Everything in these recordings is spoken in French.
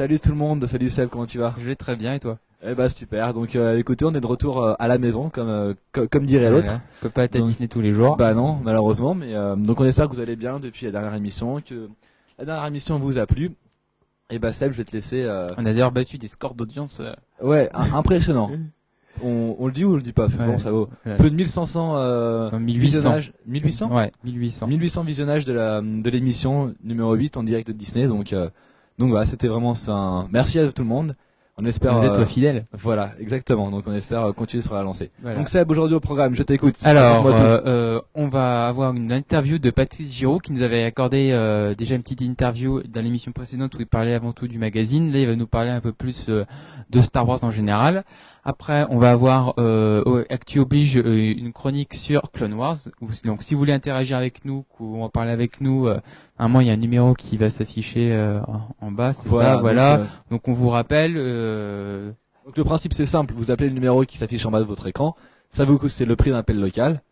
Eh salut tout le monde, salut Seb, comment tu vas? Je vais très bien et toi? Eh bah super, donc euh, écoutez, on est de retour euh, à la maison, comme euh, co- comme dirait l'autre. Voilà. On peut pas être à Disney tous les jours. Bah non, malheureusement, mais donc on espère que vous allez bien depuis la dernière émission, que la dernière émission vous a plu. Et bah Seb, je vais te laisser... On a d'ailleurs battu des scores d'audience. Ouais, impressionnant. on, on le dit ou on le dit pas? Souvent Ouais. ça vaut. Ouais. Plus de 1500 euh, 1800. visionnages. 1800 Ouais, 1800. 1800 visionnages de la de l'émission numéro 8 en direct de Disney donc donc voilà c'était vraiment ça un- merci à tout le monde on espère Vous êtes euh, fidèles. voilà exactement donc on espère euh, continuer sur la lancée Voilà. donc Seb aujourd'hui au programme je t'écoute Alors, euh, euh, on va avoir une interview de Patrice Giraud qui nous avait accordé euh, déjà une petite interview dans l'émission précédente où il parlait avant tout du magazine. Là, il va nous parler un peu plus euh, de Star Wars en général. Après, on va avoir euh, Actu oblige euh, une chronique sur Clone Wars. Où- Donc, si vous voulez interagir avec nous, ou en parler avec nous, euh, à un moment il y a un numéro qui va s'afficher euh, en- bas. C'est ça, donc, voilà. euh, Donc, on vous rappelle. euh, donc le principe c'est simple vous appelez le numéro qui s'affiche en bas de votre écran ça vous coûte c'est le prix d'un appel local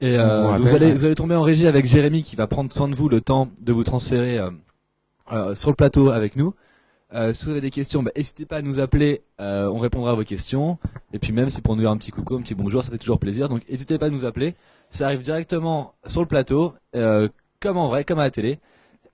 et euh, vous allez ouais. vous allez tomber en régie avec Jérémy qui va prendre soin de vous le temps de vous transférer sur le plateau avec nous Euh, si vous avez des questions, bah, n'hésitez pas à nous appeler, euh, on répondra à vos questions. Et puis même si pour nous dire un petit coucou, un petit bonjour, ça fait toujours plaisir. Donc n'hésitez pas à nous appeler. Ça arrive directement sur le plateau, euh, comme en vrai, comme à la télé.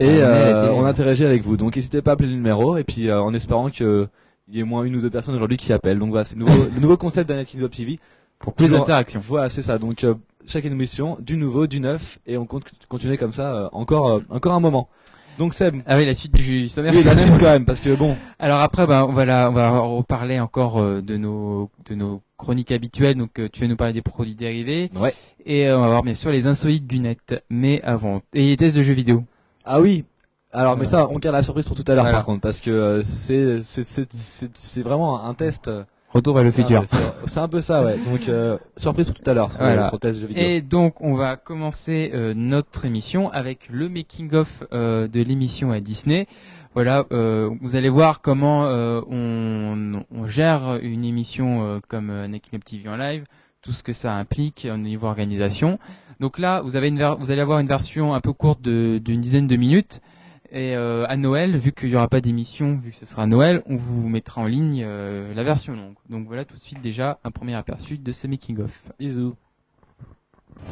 Et la euh, on interagit avec vous. Donc n'hésitez pas à appeler le numéro. Et puis euh, en espérant que il y ait moins une ou deux personnes aujourd'hui qui appellent. Donc voilà, c'est le nouveau, le nouveau concept d'Anakin Web TV. pour plus d'interactions. Voilà, c'est ça. Donc euh, chaque émission, du nouveau, du neuf, et on compte continuer comme ça euh, encore, encore un moment. Donc Seb, Ah oui, la suite du sommaire. oui, la suite quand même, parce que bon, Alors après, ben, on va on va reparler encore euh, de nos de nos chroniques habituelles. Donc euh, tu vas nous parler des produits dérivés ouais. et euh, on va voir bien sûr les insolites du net. Mais avant et les tests de jeux vidéo. Ah oui. Alors, mais ça, on garde la surprise pour tout à l'heure, par contre, parce que euh, c'est c'est c'est c'est c'est vraiment un test. Retour vers le futur. C'est un peu ça, ouais. Donc euh, surprise pour tout à l'heure Voilà. sur le test de jeux vidéo. Et donc on va commencer euh, notre émission avec le making of euh, de l'émission à Disney. Voilà, euh, vous allez voir comment euh, on, on gère une émission euh, comme euh, Up TV en live, tout ce que ça implique au niveau organisation. Donc là, vous avez une vous allez avoir une version un peu courte de- d'une dizaine de minutes. Et euh, à Noël, vu qu'il n'y aura pas d'émission, vu que ce sera Noël, on vous mettra en ligne euh, la version longue. Donc voilà tout de suite déjà un premier aperçu de ce making of. Bisous.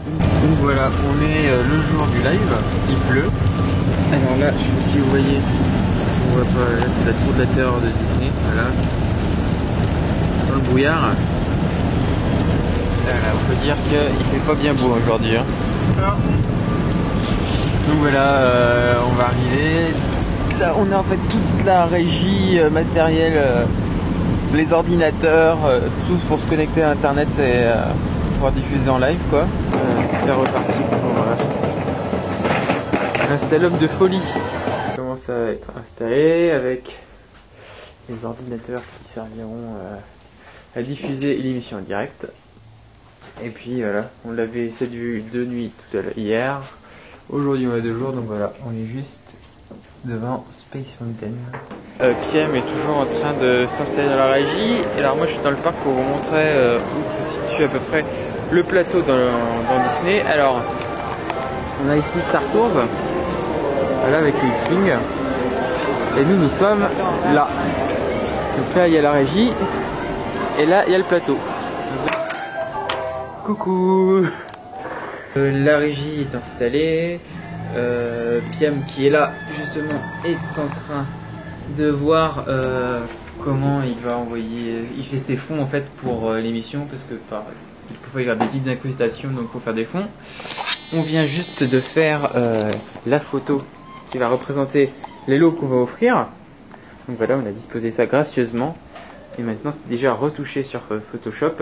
Donc voilà, on est euh, le jour du live, il pleut. Alors là, je sais pas si vous voyez, on voit pas, là c'est la tour de la terreur de Disney, voilà. Dans le brouillard. Voilà, on peut dire qu'il fait pas bien beau aujourd'hui. hein. Donc voilà, euh, on va arriver. Là, on a en fait toute la régie euh, matérielle, euh, les ordinateurs, tout pour se connecter à internet et pouvoir diffuser en live quoi. C'est reparti pour l'installum de folie. Ça commence à être installé avec les ordinateurs qui serviront à diffuser l'émission en direct. Et puis voilà, on l'avait du de nuit tout à l'heure hier. Aujourd'hui on a deux jours donc voilà, on est juste devant Space Mountain. Euh, Piem est toujours en train de s'installer dans la régie. Et alors moi je suis dans le parc pour vous montrer euh, où se situe à peu près le plateau dans, Disney. Alors on a ici Star Tours, là avec le X-Wing. Et nous nous sommes là. Donc là il y a la régie. Et là il y a le plateau. Coucou La régie est installée. Euh, Piam qui est là justement est en train de voir euh, comment il va envoyer. Il fait ses fonds en fait pour euh, l'émission parce que par quelquefois il y a des petites incrustations donc il faut faire des fonds. On vient juste de faire euh, la photo qui va représenter les lots qu'on va offrir. Donc voilà, on a disposé ça gracieusement et maintenant c'est déjà retouché sur euh, Photoshop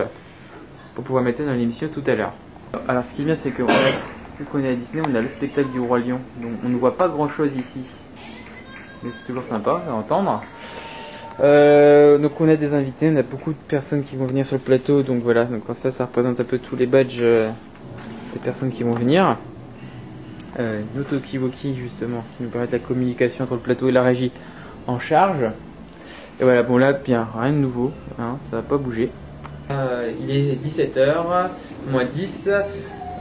pour pouvoir mettre ça dans l'émission tout à l'heure. Alors ce qui est bien c'est que vu qu'on est à Disney, on a le spectacle du Roi Lion, donc on ne voit pas grand chose ici. Mais c'est toujours sympa à entendre. Euh, donc on a des invités, on a beaucoup de personnes qui vont venir sur le plateau, donc voilà, donc ça ça représente un peu tous les badges euh, des personnes qui vont venir. Euh, notre Kiwoki justement, qui nous permet la communication entre le plateau et la régie en charge. Et voilà, bon là, bien, rien de nouveau, hein, ça va pas bouger. Euh, il est 17h, moins 10.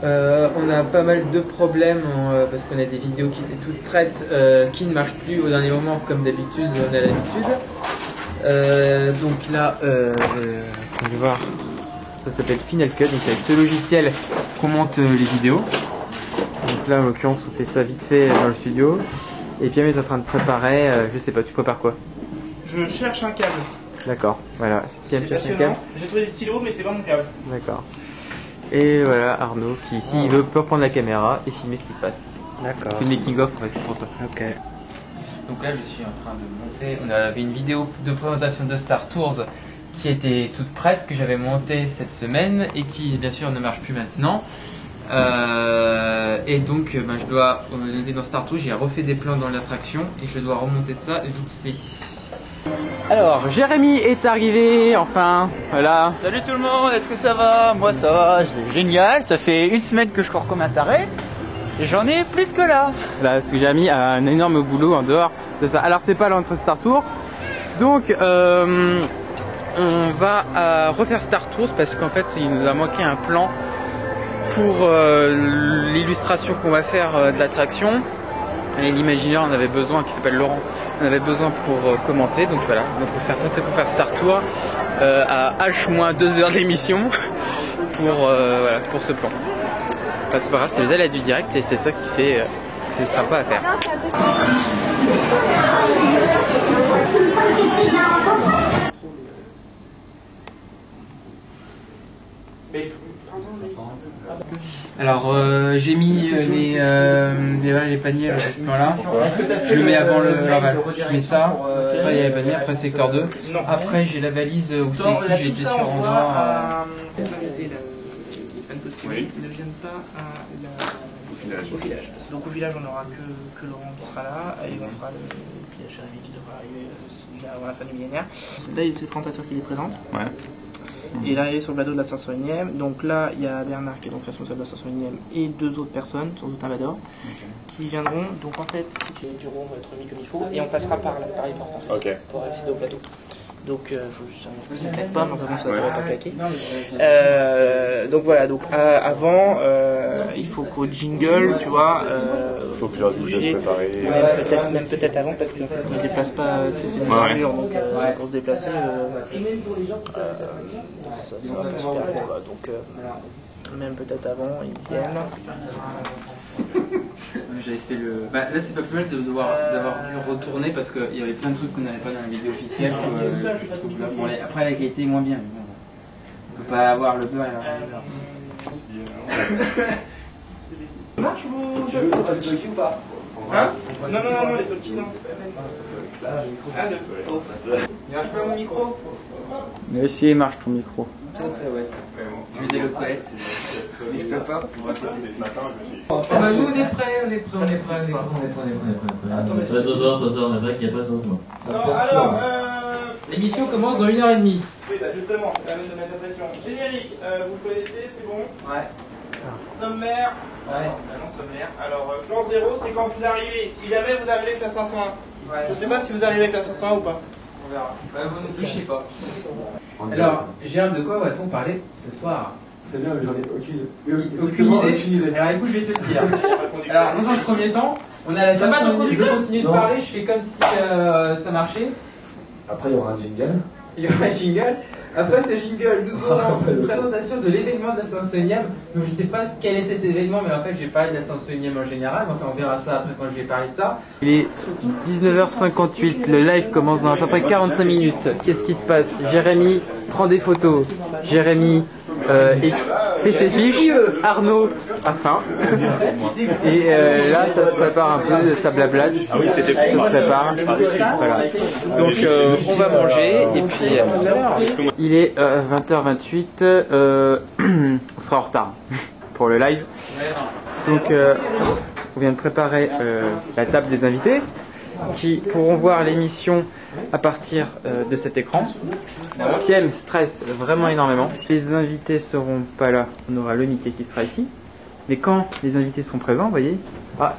Euh, on a pas mal de problèmes euh, parce qu'on a des vidéos qui étaient toutes prêtes qui ne marchent plus au dernier moment comme d'habitude on a l'habitude. Donc là, on va voir, ça s'appelle Final Cut, donc avec ce logiciel qu'on monte les vidéos. Donc là en l'occurrence on fait ça vite fait dans le studio. Et Pierre est en train de préparer, je sais pas, tu prépares quoi? Je cherche un câble. D'accord, voilà. Câble. J'ai trouvé des stylos, mais c'est pas mon câble. D'accord. Et voilà Arnaud qui ici il veut peut prendre la caméra et filmer ce qui se passe. D'accord. Le making of en fait, c'est pour ça. Ok. Donc là je suis en train de monter. On avait une vidéo de présentation de Star Tours qui était toute prête, que j'avais montée cette semaine et qui bien sûr ne marche plus maintenant. Euh, et donc ben, je dois, on était dans Star Tours, j'ai refait des plans dans l'attraction et je dois remonter ça vite fait. Alors Jérémy est arrivé enfin, voilà. Salut tout le monde, est-ce que ça va? Moi ça va, c'est génial, ça fait une semaine que je cours comme un taré. Et j'en ai plus que là. Là, parce que Jérémy a un énorme boulot en dehors de ça. Alors c'est pas l'entrée Star Tour. Donc euh, on va euh, refaire Star Tours parce qu'en fait il nous a manqué un plan pour euh, l'illustration qu'on va faire de l'attraction. Et l'imaginaire en avait besoin, qui s'appelle Laurent, on avait besoin pour euh, commenter. Donc voilà, donc on s'est reparti pour faire Star Tour euh, à H-2 heures d'émission pour, euh, pour ce plan. Enfin, c'est pas grave, c'est les aléas du direct et c'est ça qui fait. c'est sympa à faire. Alors euh, j'ai mis euh, les, euh, les, voilà, les paniers à ce plan-là. Je le mets avant le Laval. Je mets ça. Après il y a les paniers, après secteur 2. Après j'ai la valise où c'est écrit j'ai été sur endroit. à costumés, qui ne viennent pas à la- au village. Donc au village, on n'aura que, que Laurent qui sera là, et on fera le, a Jérémy qui devra arriver euh, avant la fin du millénaire. Là, c'est le présentateur qui les présente. Ouais. Et là, il est sur le bateau de la 501ème. Donc là, il y a Bernard qui est donc responsable de la 501ème et deux autres personnes, sans doute un vador, qui viendront. Donc en fait, si tu on va être mis comme il faut et on passera par, la- par les portes en fait, pour accéder au plateau. Donc, euh, faut juste que ça ne claque pas, mais enfin ça ne devrait pas claquer. Euh, donc voilà, donc euh, avant, euh, il faut qu'au jingle, tu vois, euh, faut que bouger, même peut-être même peut-être avant parce qu'en fait, on ne déplace pas, tu sais, c'est des armures, donc euh, pour se déplacer, euh, euh, ça, ça va pas super vite, quoi. Donc euh, même peut-être avant, ils viennent. J'avais fait le. Bah, là, c'est pas plus mal de devoir d'avoir dû retourner parce qu'il y avait plein de trucs qu'on n'avait pas dans la vidéo officielle. que, euh, je trouve là. Bon, les- après, la qualité est moins bien. mais bon, on peut pas avoir le beurre et la marche vos jeux Hein? Non, non, non, non, les autres non. Ah, de- Il marche pas mon micro? Mais si, il marche ton micro. Ouais. Je vais aller aux toilettes. Je peux pas. Ah bah, nous, on est prêts, on est prêts, on est prêts, on est prêts, on est prêts, on est prêts, on est prêts. Attends, mais Ça ce soir, ce soir, on est vrai qu'il n'y a pas de changement. Non, alors, euh... L'émission commence dans une heure et demie. Oui, bah justement, c'est la même de mettre la pression. Générique, euh, vous le connaissez, c'est bon? Ouais. Sommaire Ouais. Ah non, sommaire. Alors, euh, plan 0, c'est quand vous arrivez. Si jamais vous arrivez avec la 501. Ouais. Je sais pas si vous arrivez avec la 501 ou pas. On verra. Bah, vous ne fichez pas. Alors, Gérard, de quoi va-t-on parler ce soir C'est bien, mais j'en ai aucune, Aucune idée. Alors écoute, je vais te le dire. Alors, dans un premier temps, on a la Ça va, donc, de conducteur continuer de Non. parler, je fais comme si euh, ça marchait. Après, il y aura un jingle. Il y aura un jingle. Après ce jingle, nous aurons une présentation de l'événement de la 501ème. Donc je sais pas quel est cet événement, mais en fait j'ai parlé de la 501ème en général. Enfin, on verra ça après quand je vais parler de ça. Il est 19h58, le live commence dans à peu près 45 minutes. Qu'est-ce qui se passe? Jérémy prend des photos. Jérémy euh, fait ses fiches. Arnaud a faim. Et euh, là, ça se prépare un peu, ça blablate. Ah oui, Ça se prépare. Voilà. Donc, euh, on va manger et puis l'heure. Il est euh, 20h28. euh, on sera en retard pour le live. Donc, euh, on vient de préparer euh, la table des invités qui pourront voir l'émission à partir euh, de cet écran. Piem stresse vraiment énormément. Les invités seront pas là. On aura le Mickey qui sera ici. Mais quand les invités seront présents, vous voyez, ah,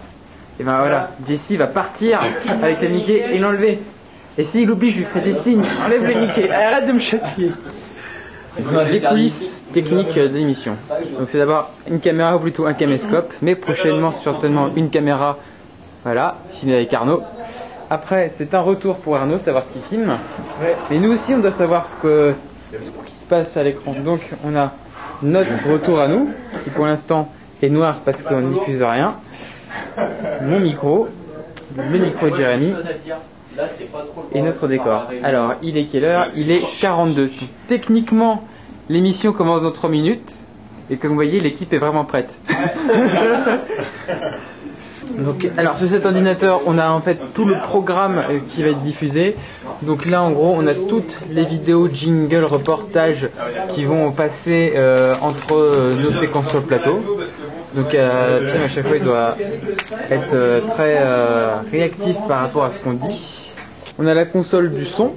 et ben voilà, Jessie va partir avec le Mickey et l'enlever. Et s'il oublie, je lui ferai des signes. Enlève le Mickey. Arrête de me chatouiller. Les coulisses techniques de l'émission. Donc c'est d'abord une caméra ou plutôt un caméscope, mais prochainement certainement une caméra, voilà, filmée avec Arnaud. Après c'est un retour pour Arnaud, savoir ce qu'il filme. Mais nous aussi on doit savoir ce, que, ce qui se passe à l'écran. Donc on a notre retour à nous, qui pour l'instant est noir parce qu'on ne diffuse rien. Mon micro, le micro de Jérémy et notre décor. Alors, il est quelle heure? Il est 42. Donc, techniquement, l'émission commence dans 3 minutes. Et comme vous voyez, l'équipe est vraiment prête. Donc, alors sur cet ordinateur, on a en fait tout le programme euh, qui va être diffusé. Donc là, en gros, on a toutes les vidéos, jingles, reportages qui vont passer euh, entre euh, nos séquences sur le plateau. Donc Pierre à chaque fois il doit être très réactif par rapport à ce qu'on dit. On a la console du son.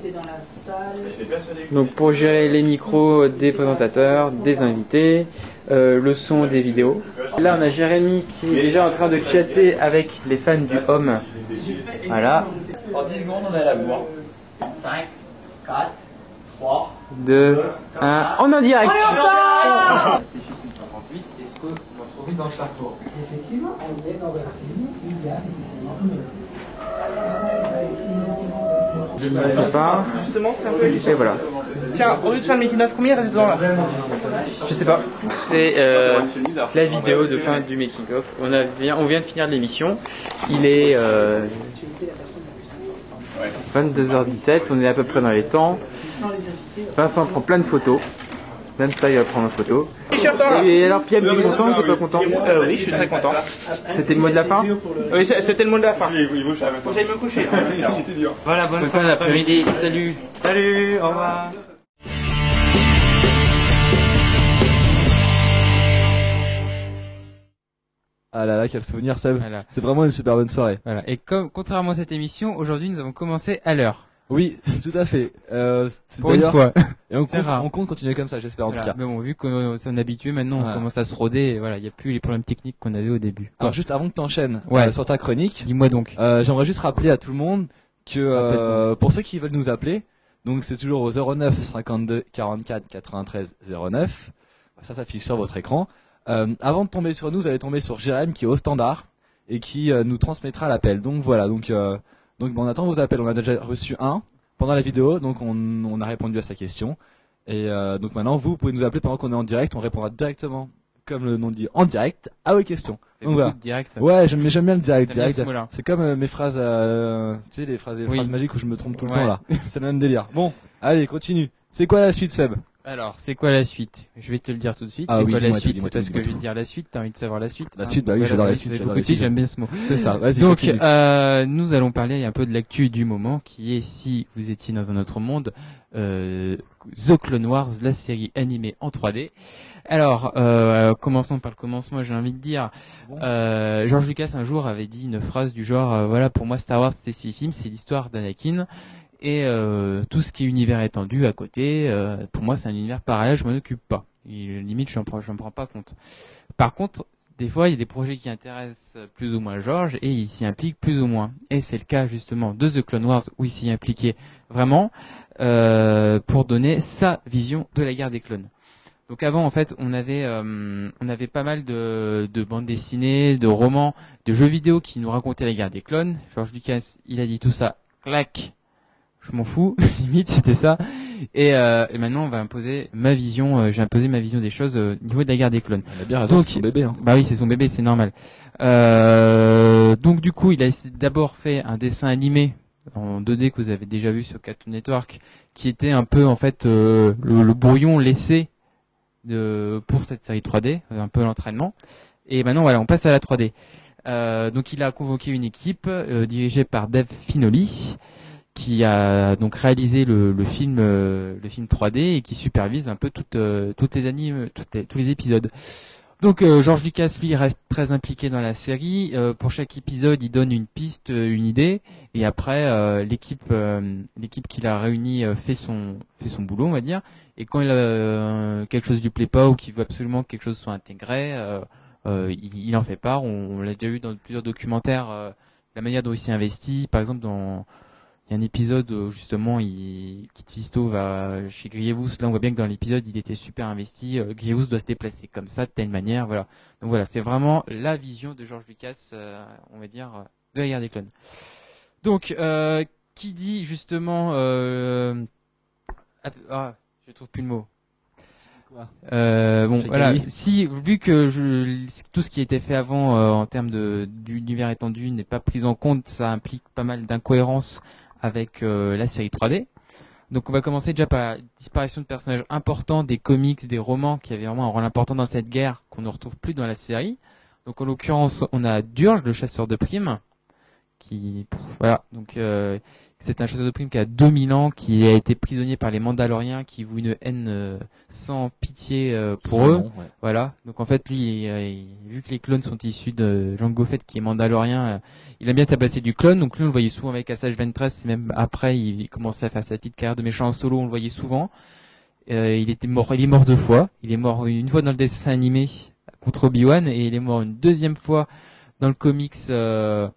Donc pour gérer les micros des présentateurs, des invités, euh, le son des vidéos. Là on a Jérémy qui est déjà en train de chatter avec les fans du Home. Voilà. En 10 secondes, on est à la bourre. 5, 4, 3. 2, 1, on est en direct Effectivement, on est dans un film, il y a pas. Justement, c'est un peu Et voilà. Tiens, au lieu de faire le making of, combien il reste dedans là Je sais pas. C'est euh, la vidéo de fin du making of. On, a, on vient de finir l'émission. Il est euh, 22h17. On est à peu près dans les temps. Vincent prend plein de photos. Même ça, il va prendre en photo. Et alors, Pierre, tu es content ou t'es pas content Euh, Oui, je suis très content. C'était le mot de la fin Oui, c'était le mot de la fin. Faut que j'aille me coucher. Voilà, bonne fin d'après-midi. Salut Salut, au revoir. Ah là là, quel souvenir, Seb. Voilà. C'est vraiment une super bonne soirée. Voilà. Et comme, contrairement à cette émission, aujourd'hui, nous avons commencé à l'heure. Oui, tout à fait. Euh, Pour une fois. Et on compte, rare. on compte continuer comme ça, j'espère en tout cas. Mais bon, vu qu'on s'en habitué, maintenant, on commence à se roder. Et voilà, il n'y a plus les problèmes techniques qu'on avait au début. Alors juste avant que tu enchaînes Ouais. sur ta chronique, Dis-moi donc. euh, j'aimerais juste rappeler à tout le monde que euh, pour ceux qui veulent nous appeler, donc c'est toujours au 09 52 44 93 09. Ça s'affiche sur votre écran. Euh, avant de tomber sur nous, vous allez tomber sur Jérém qui est au standard et qui euh, nous transmettra l'appel. Donc voilà, donc euh, donc bon, on attend vos appels. On a déjà reçu un pendant la vidéo, donc on, on a répondu à sa question. Et euh, donc maintenant, vous pouvez nous appeler pendant qu'on est en direct. On répondra directement, comme le nom dit, en direct à vos questions. Donc voilà. de direct. Ouais, j'aime j'aime bien le direct. Direct. C'est comme euh, mes phrases, euh, tu sais, les phrases, les Oui. phrases magiques où je me trompe tout le Ouais. temps là. C'est le même délire. Bon, allez, continue. C'est quoi la suite, Seb? Alors, c'est quoi la suite? Je vais te le dire tout de suite. Ah c'est oui, quoi la tout, suite? tout, Parce que je vais te dire la suite. T'as envie de savoir la suite? La hein suite, bah oui, j'adore la suite. J'aime bien ce mot. C'est ça. Vas-y. Donc, euh, nous allons parler un peu de l'actu du moment, qui est si vous étiez dans un autre monde, euh, The Clone Wars, la série animée en 3D. Alors, euh, commençons par le commencement. J'ai envie de dire, euh, George Lucas un jour avait dit une phrase du genre, euh, voilà, pour moi Star Wars c'est six films, c'est l'histoire d'Anakin. Et euh, tout ce qui est univers étendu à côté, euh, pour moi c'est un univers parallèle, je m'en occupe pas. Et, limite, je prends, j'en prends pas compte. Par contre, des fois, il y a des projets qui intéressent plus ou moins George et il s'y implique plus ou moins. Et c'est le cas justement de The Clone Wars où il s'y impliquait vraiment euh, pour donner sa vision de la guerre des clones. Donc avant, en fait, on avait euh, on avait pas mal de, de bandes dessinées, de romans, de jeux vidéo qui nous racontaient la guerre des clones. George Lucas, il a dit tout ça, clac, je m'en fous, limite c'était ça. Et, euh, et maintenant, on va imposer ma vision. euh, J'ai imposé ma vision des choses euh, au niveau de la guerre des clones. A bien raison, c'est son bébé. Hein. Bah oui, c'est son bébé, c'est normal. Euh, donc du coup, il a d'abord fait un dessin animé en 2D que vous avez déjà vu sur Cartoon Network, qui était un peu en fait euh, le, le brouillon laissé de pour cette série 3D, euh, un peu l'entraînement. Et maintenant voilà, on passe à la 3D. Euh, donc il a convoqué une équipe euh, dirigée par Dave Finoli qui a donc réalisé le, le film euh, le film 3D et qui supervise un peu toutes euh, toutes les animes toutes les- tous les épisodes. Donc euh, George Lucas lui reste très impliqué dans la série. Euh, pour chaque épisode, il donne une piste, euh, une idée, et après euh, l'équipe l'équipe qu'il a réunie fait son fait son boulot, on va dire. Et quand il a quelque chose lui plaît pas ou qu'il veut absolument que quelque chose soit intégré, il, il en fait part. On, on l'a déjà vu dans plusieurs documentaires, la manière dont il s'est investi, par exemple dans il y a un épisode où justement il, Kit Fisto va chez Grievous. Là, on voit bien que dans l'épisode, il était super investi. Euh, Grievous doit se déplacer comme ça, de telle manière. Voilà. Donc voilà, c'est vraiment la vision de George Lucas, euh, on va dire, euh, de la guerre des clones. Donc, euh, qui dit justement... Euh, ah, ah, je trouve plus le mot. Euh, bon, voilà. gagné. Si, vu que je, tout ce qui a été fait avant euh, en termes de d'univers étendu n'est pas pris en compte, ça implique pas mal d'incohérences avec euh, la série 3D. Donc, on va commencer déjà par la disparition de personnages importants des comics, des romans qui avaient vraiment un rôle important dans cette guerre qu'on ne retrouve plus dans la série. Donc, en l'occurrence, on a Durge, le chasseur de primes, qui, voilà, donc. Euh, c'est un chasseur de primes qui a 2000 ans, qui a été prisonnier par les Mandaloriens, qui vouent une haine euh, sans pitié euh, pour Sans eux. nom, ouais. Voilà. Donc en fait, lui, il- il- vu que les clones sont issus de Jango Fett, qui est Mandalorien, euh, il a bien tabassé du clone. Donc lui, on le voyait souvent avec Assage Ventress. et Même après, il, il commençait à faire sa petite carrière de méchant en solo. On le voyait souvent. Euh, il était mort. Il est mort deux fois. Il est mort une fois dans le dessin animé contre Obi-Wan et il est mort une deuxième fois dans le comics. euh,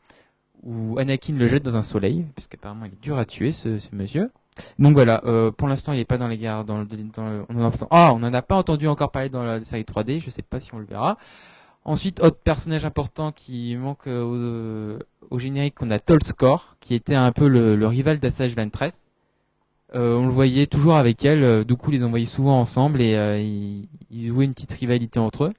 où Anakin le jette dans un soleil, puisque apparemment il est dur à tuer ce, ce monsieur. Donc voilà, euh, pour l'instant il n'est pas dans les guerres, dans le, dans le- on en a, ah, on n'en a pas entendu encore parler dans la série 3D, je sais pas si on le verra. Ensuite, autre personnage important qui manque euh, au, au générique, on a Tolskor, qui était un peu le, le rival d'Assage Ventress. Euh, on le voyait toujours avec elle, euh, du coup ils les envoyaient souvent ensemble et euh, ils, ils jouaient une petite rivalité entre eux.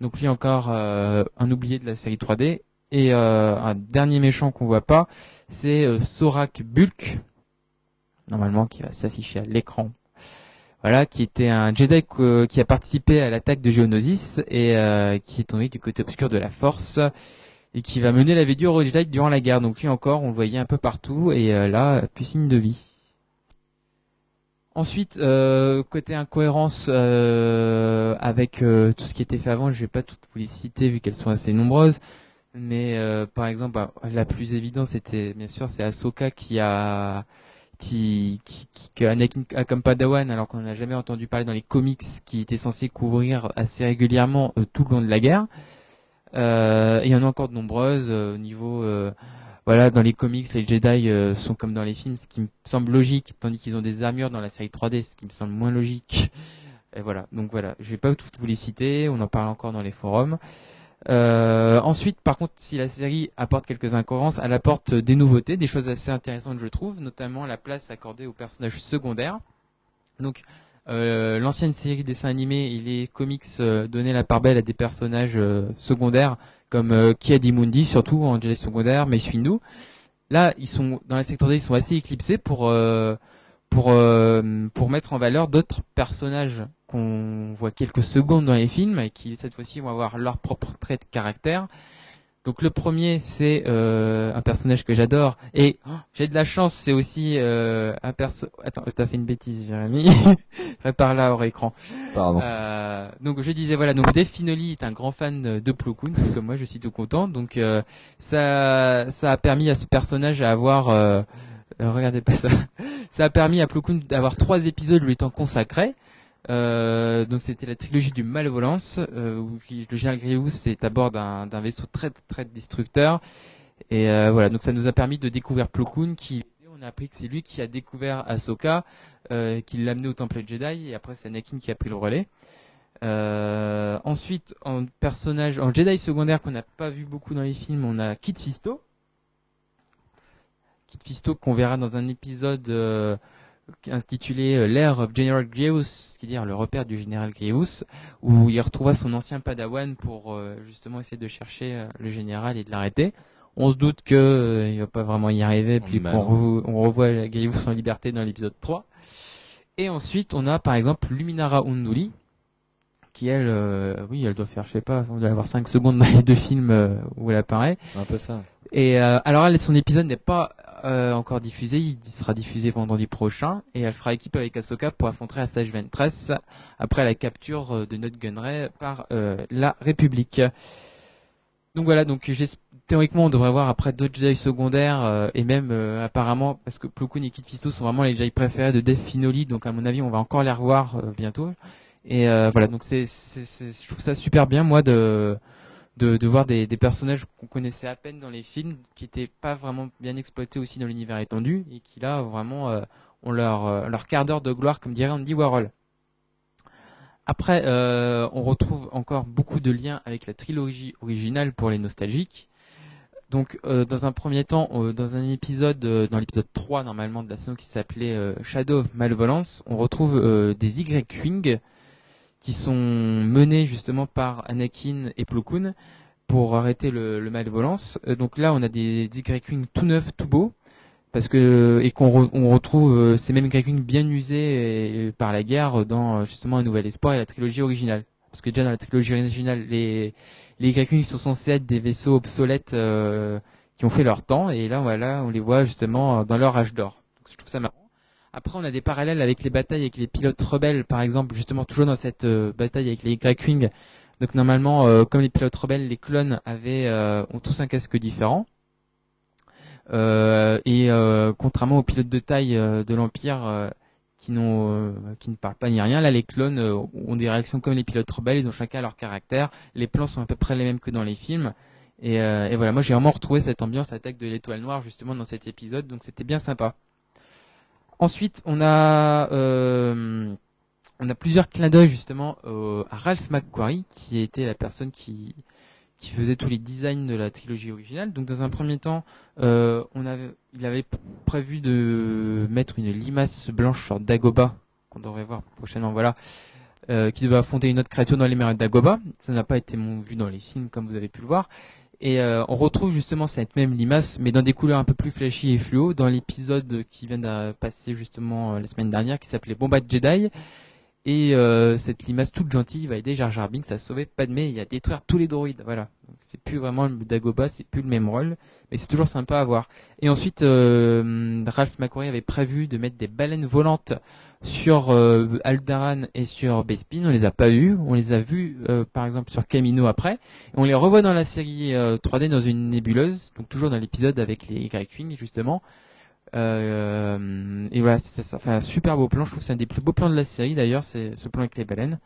Donc lui encore euh, un oublié de la série 3D. Et euh, un dernier méchant qu'on voit pas, c'est euh, Sorak Bulk, normalement qui va s'afficher à l'écran. Voilà, qui était un Jedi que- qui a participé à l'attaque de Geonosis et euh, qui est tombé du côté obscur de la Force et qui va mener la vie dure aux Jedi durant la guerre. Donc lui encore, on le voyait un peu partout et euh, là, plus signe de vie. Ensuite, euh, côté incohérence euh, avec euh, tout ce qui était fait avant, je vais pas toutes vous les citer vu qu'elles sont assez nombreuses. Mais euh, par exemple, bah, la plus évidente, c'était bien sûr, c'est Ahsoka qui a qui, qui, qui que Anakin a comme Padawan, alors qu'on n'a jamais entendu parler dans les comics, qui était censé couvrir assez régulièrement euh, tout le long de la guerre. Euh, il y en a encore de nombreuses euh, au niveau, euh, voilà, dans les comics, les Jedi sont comme dans les films, ce qui me semble logique, tandis qu'ils ont des armures dans la série 3D, ce qui me semble moins logique. Et voilà, donc voilà, je vais pas toutes vous les citer, on en parle encore dans les forums. Euh, ensuite, par contre, si la série apporte quelques incohérences, elle apporte des nouveautés, des choses assez intéressantes, je trouve, notamment la place accordée aux personnages secondaires. Donc, euh, l'ancienne série dessin animé et les comics euh, donnaient la part belle à des personnages euh, secondaires comme euh, Ki-Adi-Mundi, surtout en Jedi secondaire, mais Windu. Là, ils sont dans la secteur D, ils sont assez éclipsés pour euh, pour euh, pour mettre en valeur d'autres personnages qu'on voit quelques secondes dans les films et qui cette fois-ci vont avoir leur propre trait de caractère. Donc le premier c'est euh, un personnage que j'adore et oh, j'ai de la chance c'est aussi euh, un perso. Attends t'as fait une bêtise Jérémy. Prépare là hors écran. Pardon. Euh, donc je disais voilà donc Dave Finoli est un grand fan de- Plo Koon comme moi je suis tout content donc euh, ça ça a permis à ce personnage à avoir euh, regardez pas ça. Ça a permis à Plo d'avoir trois épisodes lui étant consacrés. Euh, donc c'était la trilogie du Malvolence euh, où le général Grievous est à bord d'un vaisseau très très destructeur. Et euh, voilà. Donc ça nous a permis de découvrir Plo qui on a appris que c'est lui qui a découvert Ahsoka qui l'a amené au temple Jedi et après c'est Anakin qui a pris le relais. Ensuite, en personnage, en Jedi secondaire qu'on n'a pas vu beaucoup dans les films, on a Kit Fisto. Kit Fisto qu'on verra dans un épisode euh, intitulé euh, L'ère of General Grievous, c'est-à-dire le repère du général Grievous, où il retrouva son ancien Padawan pour euh, justement essayer de chercher le général et de l'arrêter. On se doute que euh, il va pas vraiment y arriver, puis on revoit Grievous en liberté dans l'épisode 3. Et ensuite, on a par exemple Luminara Unduli, qui elle, euh, oui, elle doit faire, je sais pas, on doit avoir 5 secondes dans les deux films euh, où elle apparaît. C'est un peu ça. Et euh, alors elle, son épisode n'est pas euh, encore diffusé, il sera diffusé vendredi prochain, et elle fera équipe avec Ahsoka pour affronter Assage Ventress après la capture euh, de Nut Gunray par euh, la République. Donc voilà, donc théoriquement on devrait voir après d'autres Jedi secondaires euh, et même euh, apparemment parce que Plo et Kit Fisto sont vraiment les Jedi préférés de Dave Finoli, donc à mon avis on va encore les revoir euh, bientôt. Et voilà, donc c'est- je trouve ça super bien moi de de, de voir des, des personnages qu'on connaissait à peine dans les films, qui étaient pas vraiment bien exploités aussi dans l'univers étendu, et qui là vraiment euh, ont leur, euh, leur quart d'heure de gloire, comme dirait Andy Warhol. Après, euh, on retrouve encore beaucoup de liens avec la trilogie originale pour les nostalgiques. Donc, euh, dans un premier temps, euh, dans un épisode, euh, dans l'épisode 3 normalement de la saison qui s'appelait euh, Shadow of Malevolence, on retrouve des Y-Wing qui sont menés justement par Anakin et Plo pour arrêter le, le. Euh, donc là, on a des, des tout neufs, tout beaux, parce que et qu'on re- on retrouve euh, ces mêmes Y-Wing bien usés euh, par la guerre dans euh, justement Un Nouvel Espoir et la trilogie originale. Parce que déjà dans la trilogie originale, les les sont censés être des vaisseaux obsolètes euh, qui ont fait leur temps, et là voilà, on les voit justement euh, dans leur âge d'or. Donc je trouve ça marrant. Après, on a des parallèles avec les batailles avec les pilotes rebelles, par exemple, justement toujours dans cette euh, bataille avec les Y-Wing. Donc normalement, euh, comme les pilotes rebelles, les clones avaient euh, ont tous un casque différent. Euh, et contrairement aux pilotes de taille de l'Empire qui n'ont qui ne parlent pas ni rien, là les clones ont des réactions comme les pilotes rebelles, ils ont chacun leur caractère. Les plans sont à peu près les mêmes que dans les films. Et, et voilà, moi j'ai vraiment retrouvé cette ambiance attaque de l'étoile noire justement dans cet épisode, donc c'était bien sympa. Ensuite, on a euh, on a plusieurs clins d'œil justement à Ralph McQuarrie, qui était la personne qui qui faisait tous les designs de la trilogie originale. Donc dans un premier temps, euh, on avait, il avait prévu de mettre une limace blanche sur Dagoba, qu'on devrait voir prochainement, voilà, euh, qui devait affronter une autre créature dans les mers Dagoba. Ça n'a pas été vu dans les films, comme vous avez pu le voir. Et euh, on retrouve justement cette même limace, mais dans des couleurs un peu plus flashy et fluo, dans l'épisode qui vient de passer justement euh, la semaine dernière, qui s'appelait Bomba Jedi. Et euh, cette limace toute gentille va aider Jar Jar Binks à sauver Padmé et à détruire tous les droïdes. Voilà. C'est plus vraiment le Dagoba, c'est plus le même rôle, mais c'est toujours sympa à voir. Et ensuite, euh, Ralph McQuarrie avait prévu de mettre des baleines volantes sur euh, Aldaran et sur Bespin. On les a pas eues. On les a vues, euh, par exemple, sur Camino après. On les revoit dans la série euh, 3D dans une nébuleuse, donc toujours dans l'épisode avec les Y-Wing justement. Euh, et voilà, ça fait un super beau plan. Je trouve c'est un des plus beaux plans de la série d'ailleurs, c'est ce plan avec les baleines.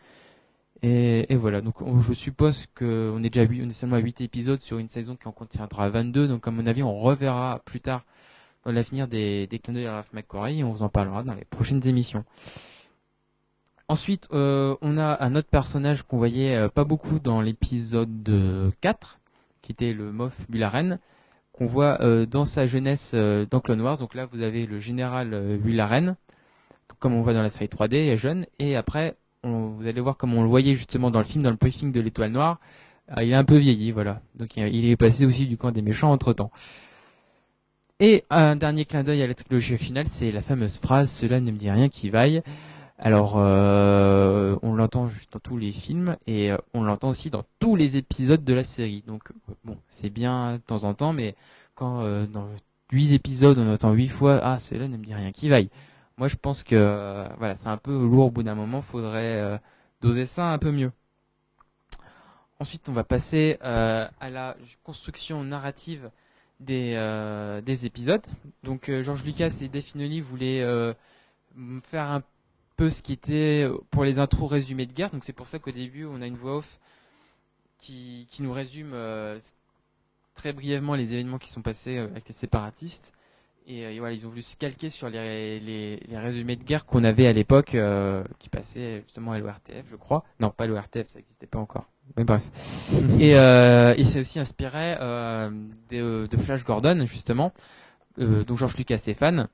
Et, voilà, donc on- je suppose que on est déjà on est seulement à 8 épisodes sur une saison qui en contiendra 22, donc à mon avis on reverra plus tard l'avenir des, des clins d'œil à Ralph on vous en parlera dans les prochaines émissions. Ensuite, euh, on a un autre personnage qu'on voyait euh, pas beaucoup dans l'épisode euh, 4, qui était le Moff Bularen, qu'on voit euh, dans sa jeunesse euh, dans Clone Wars. Donc là, vous avez le général euh, Bularen, comme on voit dans la série 3D, jeune, et après, on- vous allez voir comme on le voyait justement dans le film, dans le briefing de l'Étoile Noire, euh, il est un peu vieilli, voilà. Donc il est passé aussi du camp des méchants entre temps. Et un dernier clin d'œil à la trilogie originale, c'est la fameuse phrase "Cela ne me dit rien qui vaille". Alors, euh, on l'entend dans tous les films et euh, on l'entend aussi dans tous les épisodes de la série. Donc, bon, c'est bien de temps en temps, mais quand euh, dans huit épisodes on entend huit fois "Ah, cela ne me dit rien qui vaille", moi je pense que voilà, c'est un peu lourd au bout d'un moment. Faudrait doser ça un peu mieux. Ensuite, on va passer à la construction narrative des, euh, des épisodes. Donc, euh, George Lucas et Dave Filoni voulaient euh, faire un peu ce qui était euh, pour les intros résumés de guerre. Donc, c'est pour ça qu'au début, on a une voix off qui, qui nous résume très brièvement les événements qui sont passés avec les séparatistes. Et, voilà, ils ont voulu se calquer sur les, les, les résumés de guerre qu'on avait à l'époque, qui passaient justement à l'ORTF, je crois. Non, pas l'ORTF, ça n'existait pas encore. Mais bref. et euh, il s'est aussi inspiré euh, de, de Flash Gordon, justement, euh, dont George Lucas est fan.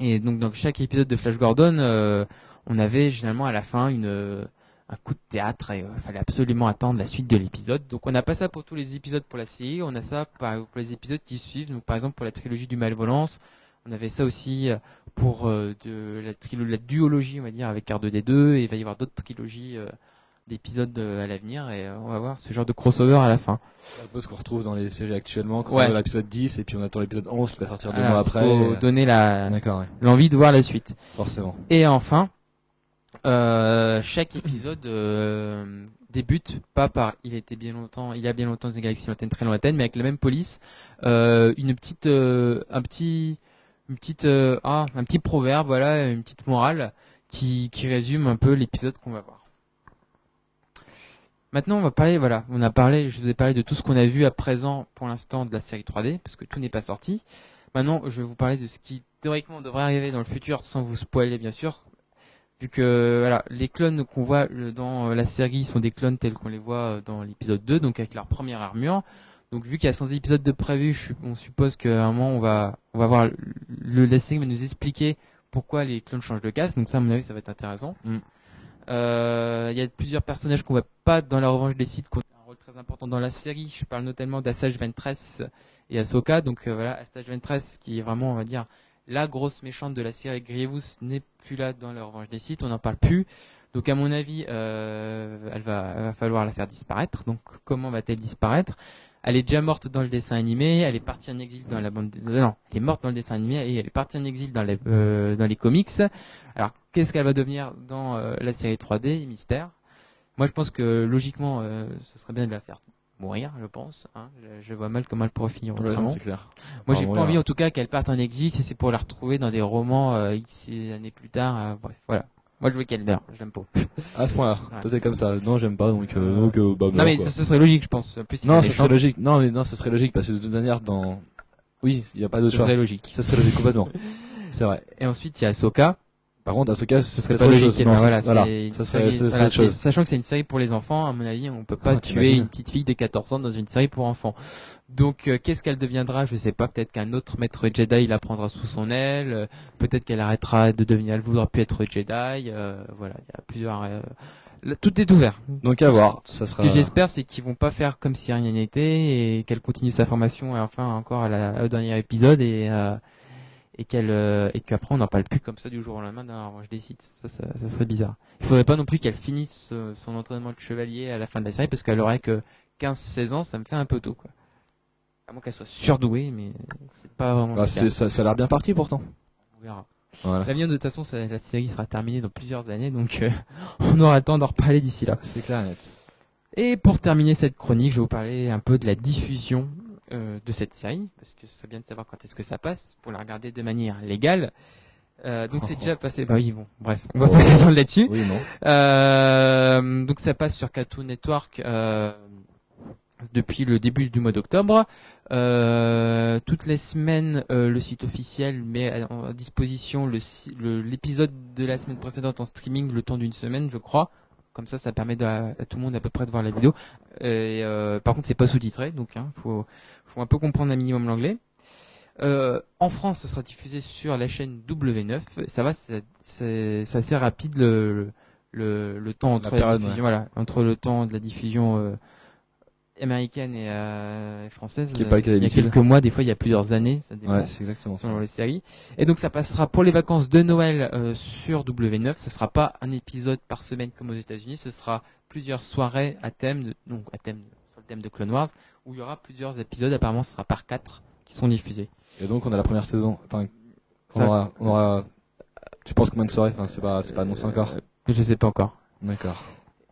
Et donc dans chaque épisode de Flash Gordon, euh, on avait généralement à la fin une euh, un coup de théâtre et il fallait absolument attendre la suite de l'épisode. Donc on n'a pas ça pour tous les épisodes pour la série, on a ça pour les épisodes qui suivent. Donc par exemple pour la trilogie du Malvolance, on avait ça aussi euh, pour euh, de la, la duologie, on va dire, avec R2D2. Et il va y avoir d'autres trilogies euh, d'épisodes euh, à l'avenir et euh, on va voir ce genre de crossover à la fin. C'est un peu ce qu'on retrouve dans les séries actuellement, quand Ouais. on a l'épisode 10 et puis on attend l'épisode 11 qui va sortir deux mois après. pour et- donner la ouais, l'envie de voir la suite. forcément. Et enfin, euh, chaque épisode euh, débute pas par il était bien longtemps, il y a bien longtemps des galaxies lointaines très lointaines, mais avec la même police, euh, une petite, euh, un petit, une petite, euh, ah, un petit proverbe, voilà, une petite morale qui, qui résume un peu l'épisode qu'on va voir. Maintenant, on va parler, voilà, on a parlé, je vous ai parlé de tout ce qu'on a vu à présent, pour l'instant, de la série 3D, parce que tout n'est pas sorti. Maintenant, je vais vous parler de ce qui, théoriquement, devrait arriver dans le futur, sans vous spoiler, bien sûr. Vu que, voilà, les clones qu'on voit euh, dans euh, la série sont des clones tels qu'on les voit euh, dans l'épisode 2, donc avec leur première armure. Donc, vu qu'il y a 100 épisodes de prévu, on suppose qu'à un moment, on va, on va voir, le, la va nous expliquer pourquoi les clones changent de casque. Donc ça, à mon avis, ça va être intéressant. Euh, Il y a plusieurs personnages qu'on voit pas dans la revanche des sites qui ont un rôle très important dans la série. Je parle notamment d'Assage Ventress et Ahsoka. Donc euh, voilà, Asajj Ventress qui est vraiment, on va dire, la grosse méchante de la série. Grievous n'est plus là dans la revanche des sites. On n'en parle plus. Donc à mon avis, euh, elle va, va falloir la faire disparaître. Donc comment va-t-elle disparaître? Elle est déjà morte dans le dessin animé. Elle est partie en exil dans la bande. euh, non, elle est morte dans le dessin animé et elle est partie en exil dans les euh, dans les comics. Alors qu'est-ce qu'elle va devenir dans euh, la série 3D Mystère. Moi, je pense que logiquement, euh, ce serait bien de la faire mourir, je pense. hein. Je, je vois mal comment elle pourrait finir Ouais, autrement. c'est clair. Moi, j'ai pas envie, en tout cas, qu'elle parte en exil si c'est pour la retrouver dans des romans euh, X années plus tard. bref, voilà. Moi, je veux qu'elle meure. Je l'aime pas. À ce point-là. Ouais. C'est comme ça. Non, j'aime pas, donc, donc, bah, non, meurs, mais quoi. ce serait logique, je pense. Plus, Non, ça serait logique. Non, mais non, ça serait logique parce que de toute manière, dans. Oui, il n'y a pas Ce choix. serait logique. Ça serait logique complètement. C'est vrai. Et ensuite, il y a Ahsoka. Par contre, Ahsoka, ce serait pas logique. Non, voilà, voilà. Ça série- serait, c'est voilà, chose. Sachant que c'est une série pour les enfants, à mon avis, on peut pas Ah, tuer une petite fille de 14 ans dans une série pour enfants. Donc, euh, qu'est-ce qu'elle deviendra? Je sais pas. Peut-être qu'un autre maître Jedi la prendra sous son aile. euh, Peut-être qu'elle arrêtera de devenir. Elle voudra plus être Jedi. euh, voilà, il y a plusieurs. euh, tout est ouvert. Donc, à voir. Ça sera. Ce que j'espère, c'est qu'ils vont pas faire comme si rien n'était et qu'elle continue sa formation et enfin encore à la, au dernier épisode et euh, et qu'elle euh, et qu'après on n'en parle plus comme ça du jour au lendemain dans la revanche des sites. Ça, ça, ça serait bizarre. Il faudrait pas non plus qu'elle finisse euh, son entraînement de chevalier à la fin de la série parce qu'elle aurait que 15-16 ans, ça me fait un peu tôt quoi. À moins qu'elle soit surdouée, mais c'est pas vraiment. Bah, c'est- ça, ça a l'air bien parti pourtant. On verra. Voilà. L'avenir de toute façon, ça- la série sera terminée dans plusieurs années, donc euh, on aura le temps d'en reparler d'ici là. C'est clair, net. Et pour terminer cette chronique, je vais vous parler un peu de la diffusion euh, de cette série, parce que ce serait bien de savoir quand est-ce que ça passe, pour la regarder de manière légale. Euh, donc c'est déjà passé. Bah oui, bon, bref, on va pas s'étendre là-dessus. Oui. Euh, donc ça passe sur Cartoon Network euh, depuis le début du mois d'octobre. Euh, toutes les semaines, euh, le site officiel met à, à disposition le si- le- l'épisode de la semaine précédente en streaming le temps d'une semaine, je crois. Comme ça, ça permet de- à, tout le monde à peu près de voir la vidéo. Et, euh, par contre, c'est pas sous-titré, donc hein, faut, faut un peu comprendre un minimum l'anglais. Euh, en France, ce sera diffusé sur la chaîne W9. Ça va, c'est assez rapide le, le, le temps entre La période, diffusion, voilà, entre le temps de la diffusion euh, américaine et euh, française. Qui est pas il y a quelques mois, des fois il y a plusieurs années, ça dépend Ouais, c'est exactement ça. selon les séries. Et donc ça passera pour les vacances de Noël euh, sur W9. Ce sera pas un épisode par semaine comme aux États-Unis. Ce sera plusieurs soirées à thème, de, donc à thème sur le thème de Clone Wars, où il y aura plusieurs épisodes. Apparemment, ce sera par quatre qui sont diffusés. Et donc, on a la première saison. Enfin, on aura, on aura. Tu penses combien de soirées Enfin, c'est pas, c'est pas annoncé encore? Euh, je sais pas encore. D'accord.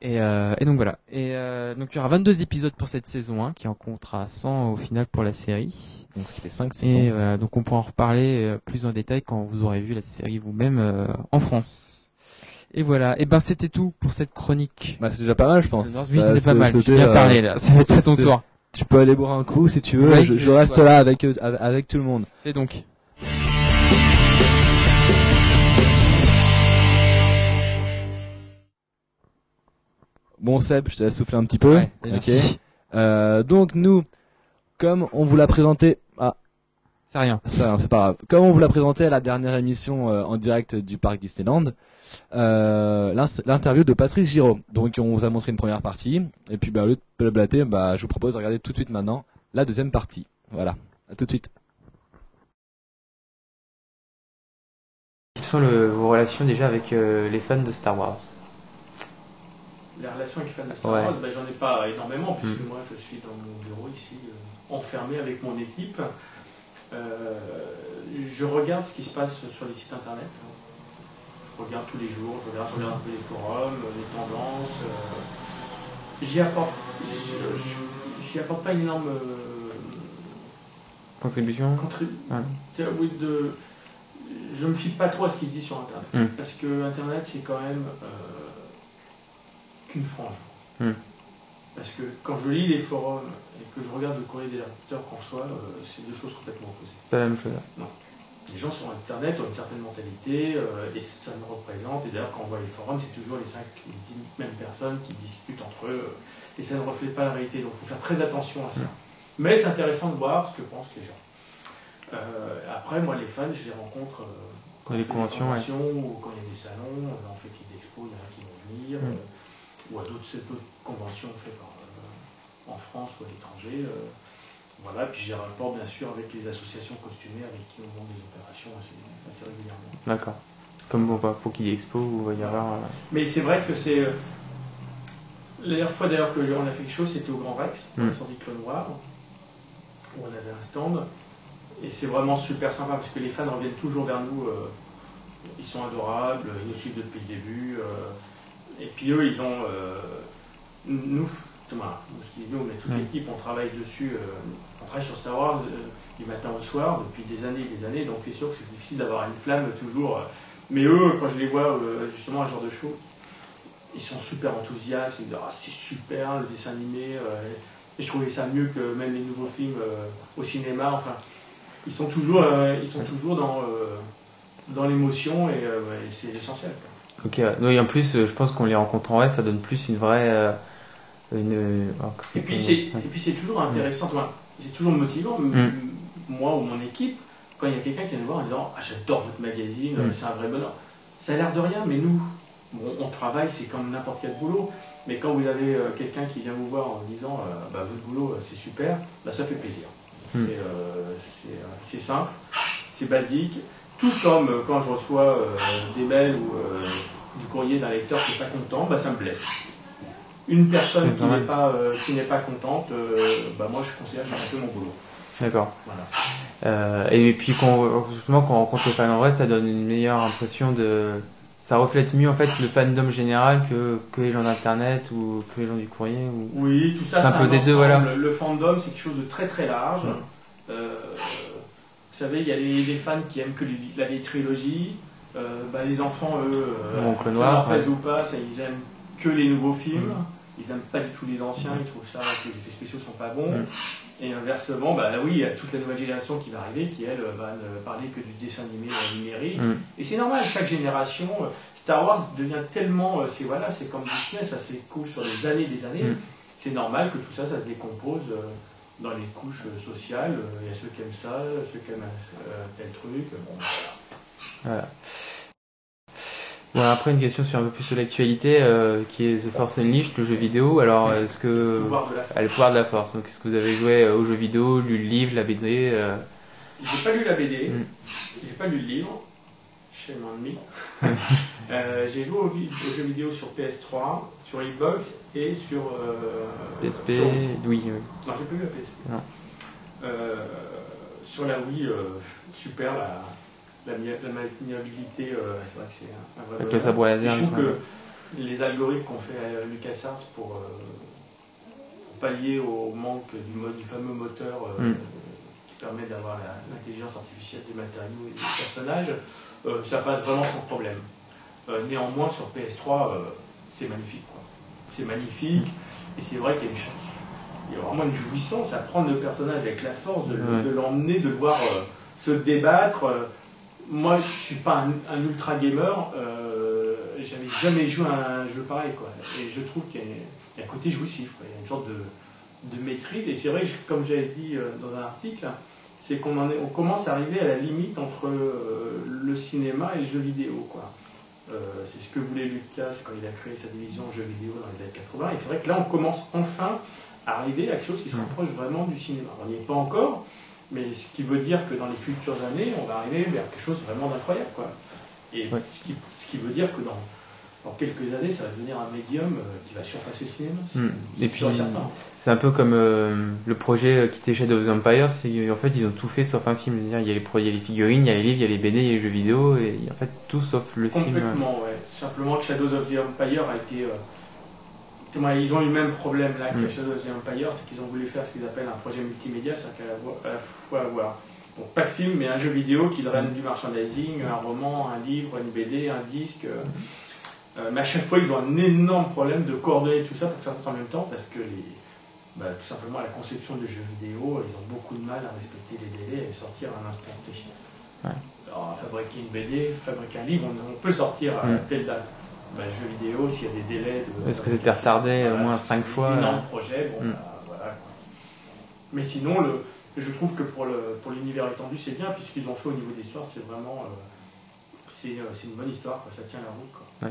Et, euh, et donc voilà. Et euh, donc il y aura 22 épisodes pour cette saison 1 qui en comptera 100 au final pour la série. Donc, ce qui fait 5 Et saisons. voilà, donc on pourra en reparler euh, plus en détail quand vous aurez vu la série vous-même euh, en France. Et voilà. Et ben c'était tout pour cette chronique. Bah, c'est déjà pas mal, je pense. Oui, T'as- c'était pas mal. C'était, bien euh, parlé là. À ton c'était- tour. Tu peux aller boire un coup si tu veux. Ouais, je, reste là avec, eux- avec, tout le monde. Et donc. Bon, Seb, je te laisse souffler un petit peu. Ouais, ok. Euh, donc, nous, comme on vous l'a présenté. Ah, C'est rien. C'est pas grave. Comme on vous l'a présenté à la dernière émission euh, en direct du parc Disneyland, euh, l'interview de Patrice Giraud. Donc on vous a montré une première partie, et puis bah, au lieu de blablater, bah, je vous propose de regarder tout de suite maintenant la deuxième partie. Voilà, à tout de suite. Quelles sont le- vos relations déjà avec euh, les fans de Star Wars? La relation avec les fans de Star Ouais. Wars, j'en ai pas énormément, puisque Mm. moi je suis dans mon bureau ici, euh, enfermé avec mon équipe. Euh, je regarde ce qui se passe sur les sites internet. Regarde tous les jours, je regarde, je regarde un peu les forums, euh, les tendances. euh, J'y apporte, j'y- apporte pas une énorme euh, Contribution. Oui, de, je me fie pas trop à ce qui se dit sur internet. Mm. Parce que internet c'est quand même qu'une frange. Mm. Parce que quand je lis les forums et que je regarde le courrier des lecteurs qu'on reçoit, euh, c'est deux choses complètement opposées. Pas la même chose. Les gens sur Internet ont une certaine mentalité euh, et ça me représente. Et d'ailleurs, quand on voit les forums, c'est toujours les 5 ou 10 mêmes personnes qui discutent entre eux euh, et ça ne reflète pas la réalité. Donc il faut faire très attention à ça. Mais c'est intéressant de voir ce que pensent les gens. Euh, après, moi, les fans, je les rencontre les fait des conventions, ouais. ou quand il y a des salons, on fait des expos, il y en a qui vont venir, Mm. ou à d'autres conventions faites en France ou à l'étranger. Voilà, puis j'ai un rapport bien sûr avec les associations costumées avec qui on vend des opérations assez, assez régulièrement. D'accord. Comme bon, bah, pour qu'il y ait expo, où il va y avoir. euh, Mais c'est vrai que c'est. euh, La dernière fois d'ailleurs qu'on a fait quelque chose, c'était au Grand Rex, pour Mm. la sortie de Clone Noir, où on avait un stand. Et c'est vraiment super sympa parce que les fans reviennent toujours vers nous. euh, ils sont adorables, ils nous suivent depuis le début. euh, et puis eux, ils ont. nous, Thomas, je dis nous, mais toute Mm. l'équipe, on travaille dessus. Travaille sur Star Wars euh, du matin au soir depuis des années et des années. Donc c'est sûr que c'est difficile d'avoir une flamme toujours. euh, mais eux, quand je les vois euh, justement à ce genre de show, ils sont super enthousiastes, ils disent ah, c'est super le dessin animé, et je trouvais ça mieux que même les nouveaux films au cinéma, enfin ils sont toujours, ils sont toujours dans, dans l'émotion et, c'est l'essentiel. quoi. Ok, ouais. Et en plus, je pense qu'on les rencontre en vrai, ça donne plus une vraie. une, Et puis ouais. et puis c'est toujours intéressant, toi, c'est toujours motivant, Mm. moi ou mon équipe, quand il y a quelqu'un qui vient nous voir en disant ah, j'adore votre magazine, Mm. c'est un vrai bonheur. Ça a l'air de rien, mais nous, bon, on travaille, c'est comme n'importe quel boulot. Mais quand vous avez euh, quelqu'un qui vient vous voir en disant euh, bah, votre boulot euh, c'est super, bah, ça fait plaisir. Mm. C'est simple, c'est basique. Tout comme quand je reçois des mails ou du courrier d'un lecteur qui n'est pas content, bah, ça me blesse. Une personne C'est qui n'est pas, euh, qui n'est pas contente, euh, bah, moi je considère que j'ai fait mon boulot. D'accord. Voilà. Euh, et puis quand justement quand on rencontre les fans en vrai, ça donne une meilleure impression de, ça reflète mieux en fait le fandom général que que les gens d'internet ou que les gens du courrier ou. Oui, tout ça, C'est un peu des deux, voilà. Le fandom, c'est quelque chose de très très large. Ouais. Euh, vous savez, il y a les, les fans qui aiment que les- la vieille trilogie. Euh, bah, les enfants, eux, euh, plaise ouais. ou pas, ça, ils aiment que les nouveaux films. Mm. Ils aiment pas du tout les anciens, ils trouvent ça que les effets spéciaux sont pas bons. Mm. Et inversement, bah oui, il y a toute la nouvelle génération qui va arriver, qui elle va ne parler que du dessin animé euh, numérique. Mm. Et c'est normal, chaque génération, euh, Star Wars devient tellement, euh, c'est voilà, c'est comme Disney, ça s'écoule sur des années, des années. Mm. C'est normal que tout ça, ça se décompose dans les couches sociales. Il y a ceux qui aiment ça, ceux qui aiment tel truc. Bon, voilà. Voilà. Bon, après une question sur un peu plus sur l'actualité, euh, qui est The Force Unleashed, le jeu vidéo. Alors, est-ce que Le pouvoir de la Ah, le pouvoir de la force. Donc, est-ce que vous avez joué euh, au jeu vidéo, lu le livre, la BD euh, J'ai pas lu la BD, Mm. j'ai pas lu le livre, chez j'ai joué aux jeux vidéo sur PS3, sur Xbox et sur. PSP sur- Oui, oui. Non, j'ai pas eu la PSP. Non. Sur la Wii, super, la, la, la maniabilité, euh, c'est vrai que c'est un, vrai Avec le bonheur. sabre laser, Je trouve que les algorithmes qu'ont fait euh, LucasArts pour, euh, pour pallier au manque du, fameux moteur euh, Mm. qui permet d'avoir l'intelligence artificielle des matériaux et des personnages, ça passe vraiment sans problème. Néanmoins, sur PS3, euh, c'est magnifique. C'est magnifique, et c'est vrai qu'il y a une chance. Il y a vraiment une jouissance à prendre le personnage avec la force, de, de l'emmener, de le voir se débattre. Moi, je suis pas un, un ultra gamer, euh, j'avais jamais joué à un jeu pareil. Quoi. Et je trouve qu'il y, y a un côté jouissif, quoi. il y a une sorte de, de maîtrise. Et c'est vrai, comme j'avais dit euh, dans un article, c'est qu'on on commence à arriver à la limite entre euh, le cinéma et le jeu vidéo. Quoi. Euh, c'est ce que voulait Lucas quand il a créé sa division jeux vidéo dans les années 80. Et c'est vrai que là, on commence enfin à arriver à quelque chose qui se Mm. rapproche vraiment du cinéma. On n'y est pas encore, mais ce qui veut dire que dans les futures années, on va arriver vers quelque chose vraiment d'incroyable. Quoi. Et Ouais. ce, qui, ce qui veut dire que dans, dans quelques années, ça va devenir un médium euh, qui va surpasser le cinéma. C'est- Mm. c'est Et puis. C'est un peu comme euh, le projet qui était Shadow of the Empire, c'est qu'en fait ils ont tout fait sauf un film. Il y a les, il y a les figurines, il y a les livres, il y a les BD, il y a les jeux vidéo, et en fait tout sauf le film. Complètement, ouais. Simplement que Shadows of the Empire a été. euh, ils ont eu le même problème là que Mm. Shadows the Empire, c'est qu'ils ont voulu faire ce qu'ils appellent un projet multimédia, c'est-à-dire qu'à la, vo- à la fois avoir donc, pas de film, mais un jeu vidéo qui draine du merchandising, un roman, un livre, une BD, un disque. euh. Euh, mais à chaque fois, ils ont un énorme problème de coordonner tout ça pour que ça sorte en même temps parce que les, bah, tout simplement, la conception du jeu vidéo, ils ont beaucoup de mal à respecter les délais et sortir à un instant T. Ouais. Alors, fabriquer une BD, fabriquer un livre, on, on peut sortir à Mm. telle date. Bah, jeu vidéo, s'il y a des délais de. Parce que c'était retardé au moins cinq c'est fois, Des énormes euh. projets, bon, Mm. bah, voilà. Mais sinon, le, je trouve que pour le- pour l'univers étendu, c'est bien, puisqu'ils ont fait au niveau de l'histoire, c'est vraiment. euh, c'est euh, c'est une bonne histoire, quoi, ça tient la route. Quoi.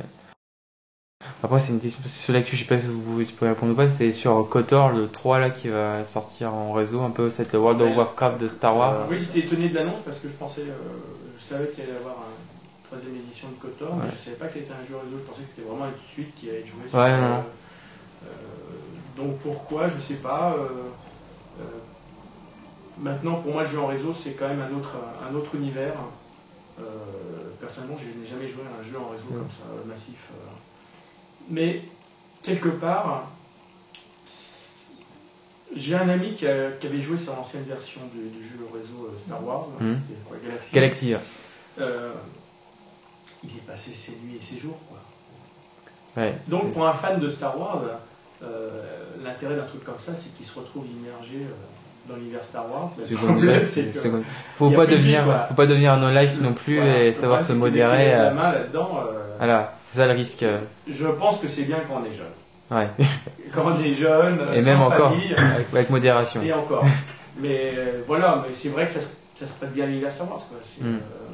Après, c'est une question, sur l'actu, je sais pas si vous, pouvez répondre ou pas, c'est sur KOTOR, le 3 là, qui va sortir en réseau, un peu, c'est le World of Ouais. Warcraft de Star Wars. Euh, oui, j'étais étonné de l'annonce parce que je pensais, euh, je savais qu'il allait y avoir une troisième édition de KOTOR, mais Ouais. je savais pas que c'était un jeu réseau. Je pensais que c'était vraiment une suite qui allait être jouée sur. Ouais, euh, non, euh, donc pourquoi, je sais pas. euh, maintenant, pour moi, le jeu en réseau, c'est quand même un autre, un autre univers. Personnellement, je n'ai jamais joué à un jeu en réseau Ouais. comme ça, massif. Mais quelque part, j'ai un ami qui, a- qui avait joué sur l'ancienne version du, du jeu réseau euh, Star Wars, c'était quoi, Galaxy. Euh, il est passé ses nuits et ses jours. Quoi. Ouais, Donc pour un fan de Star Wars, euh, l'intérêt d'un truc comme ça, c'est qu'il se retrouve immergé euh, dans l'univers Star Wars. Le Seconde problème, c'est que Faut pas vie, devenir, faut pas devenir un no-life non plus Voilà. et savoir se modérer. euh, la main là-dedans, euh, Voilà, c'est ça le risque. je pense que c'est bien quand on est jeune. Ouais. Quand on est jeune, Et sans même encore, famille, avec, avec modération. Et encore. mais euh, voilà, mais c'est vrai que ça, se- ça se prête bien à l'univers Star Wars. Quoi.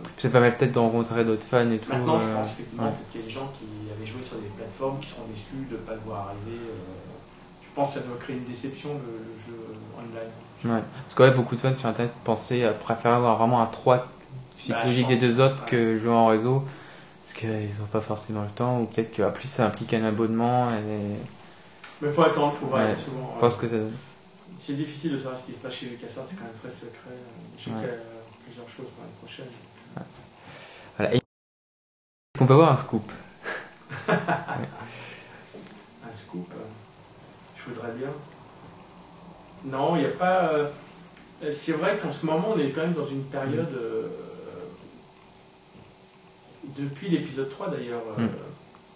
Euh, Ça permet peut-être de rencontrer d'autres fans et tout. Maintenant, je euh, pense effectivement ouais. peut-être qu'il y a des gens qui avaient joué sur des plateformes qui seront déçus de ne pas le voir arriver. euh, je pense que ça doit créer une déception le, jeu online. Ouais. Parce que ouais, beaucoup de fans sur internet pensaient euh, préférer avoir vraiment un 3 psychologique Bah, je des deux autres que jouer en réseau. Parce qu'ils n'ont pas forcément le temps, ou peut-être qu'en plus ça implique un abonnement. Et Mais il faut attendre, il faut voir Ouais. souvent. je euh, pense que ça... C'est difficile de savoir ce qui se passe chez LucasArts, c'est quand même très secret. Je sais Ouais. qu'il y a plusieurs choses pour l'année prochaine. Voilà. Est-ce qu'on peut avoir un scoop Un scoop, euh, je voudrais bien. Non, il n'y a pas. euh, c'est vrai qu'en ce moment, on est quand même dans une période. euh, depuis l'épisode 3 d'ailleurs, euh, Mm.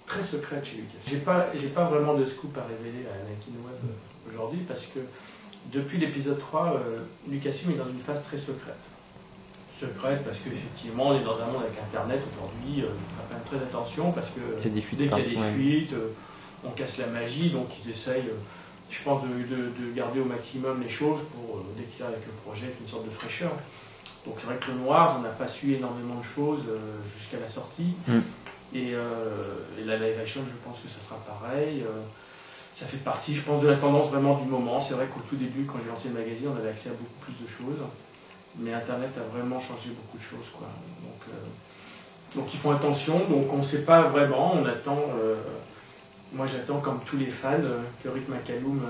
très secrète chez Lucas. J'ai pas, j'ai pas vraiment de scoop à révéler à Anakin Web euh, aujourd'hui parce que depuis l'épisode 3, euh, Lucasfilm est dans une phase très secrète. Secrète parce qu'effectivement, on est dans un monde avec Internet aujourd'hui, euh, il faut faire quand même très attention parce que Il y a des fuites dès qu'il y a des ouais. fuites, euh, on casse la magie, donc ils essayent, euh, je pense, de, de- de garder au maximum les choses pour, euh, dès qu'ils arrivent avec le projet, une sorte de fraîcheur. Donc c'est vrai que le Noir, on n'a pas su énormément de choses euh, jusqu'à la sortie. Mm. Et, euh, et la live action, je pense que ça sera pareil. euh, ça fait partie, je pense, de la tendance vraiment du moment. C'est vrai qu'au tout début, quand j'ai lancé le magazine, on avait accès à beaucoup plus de choses. Mais Internet a vraiment changé beaucoup de choses. Quoi. Donc, euh, donc ils font attention. Donc on ne sait pas vraiment. On attend. euh, moi, j'attends, comme tous les fans, euh, que Rick McCallum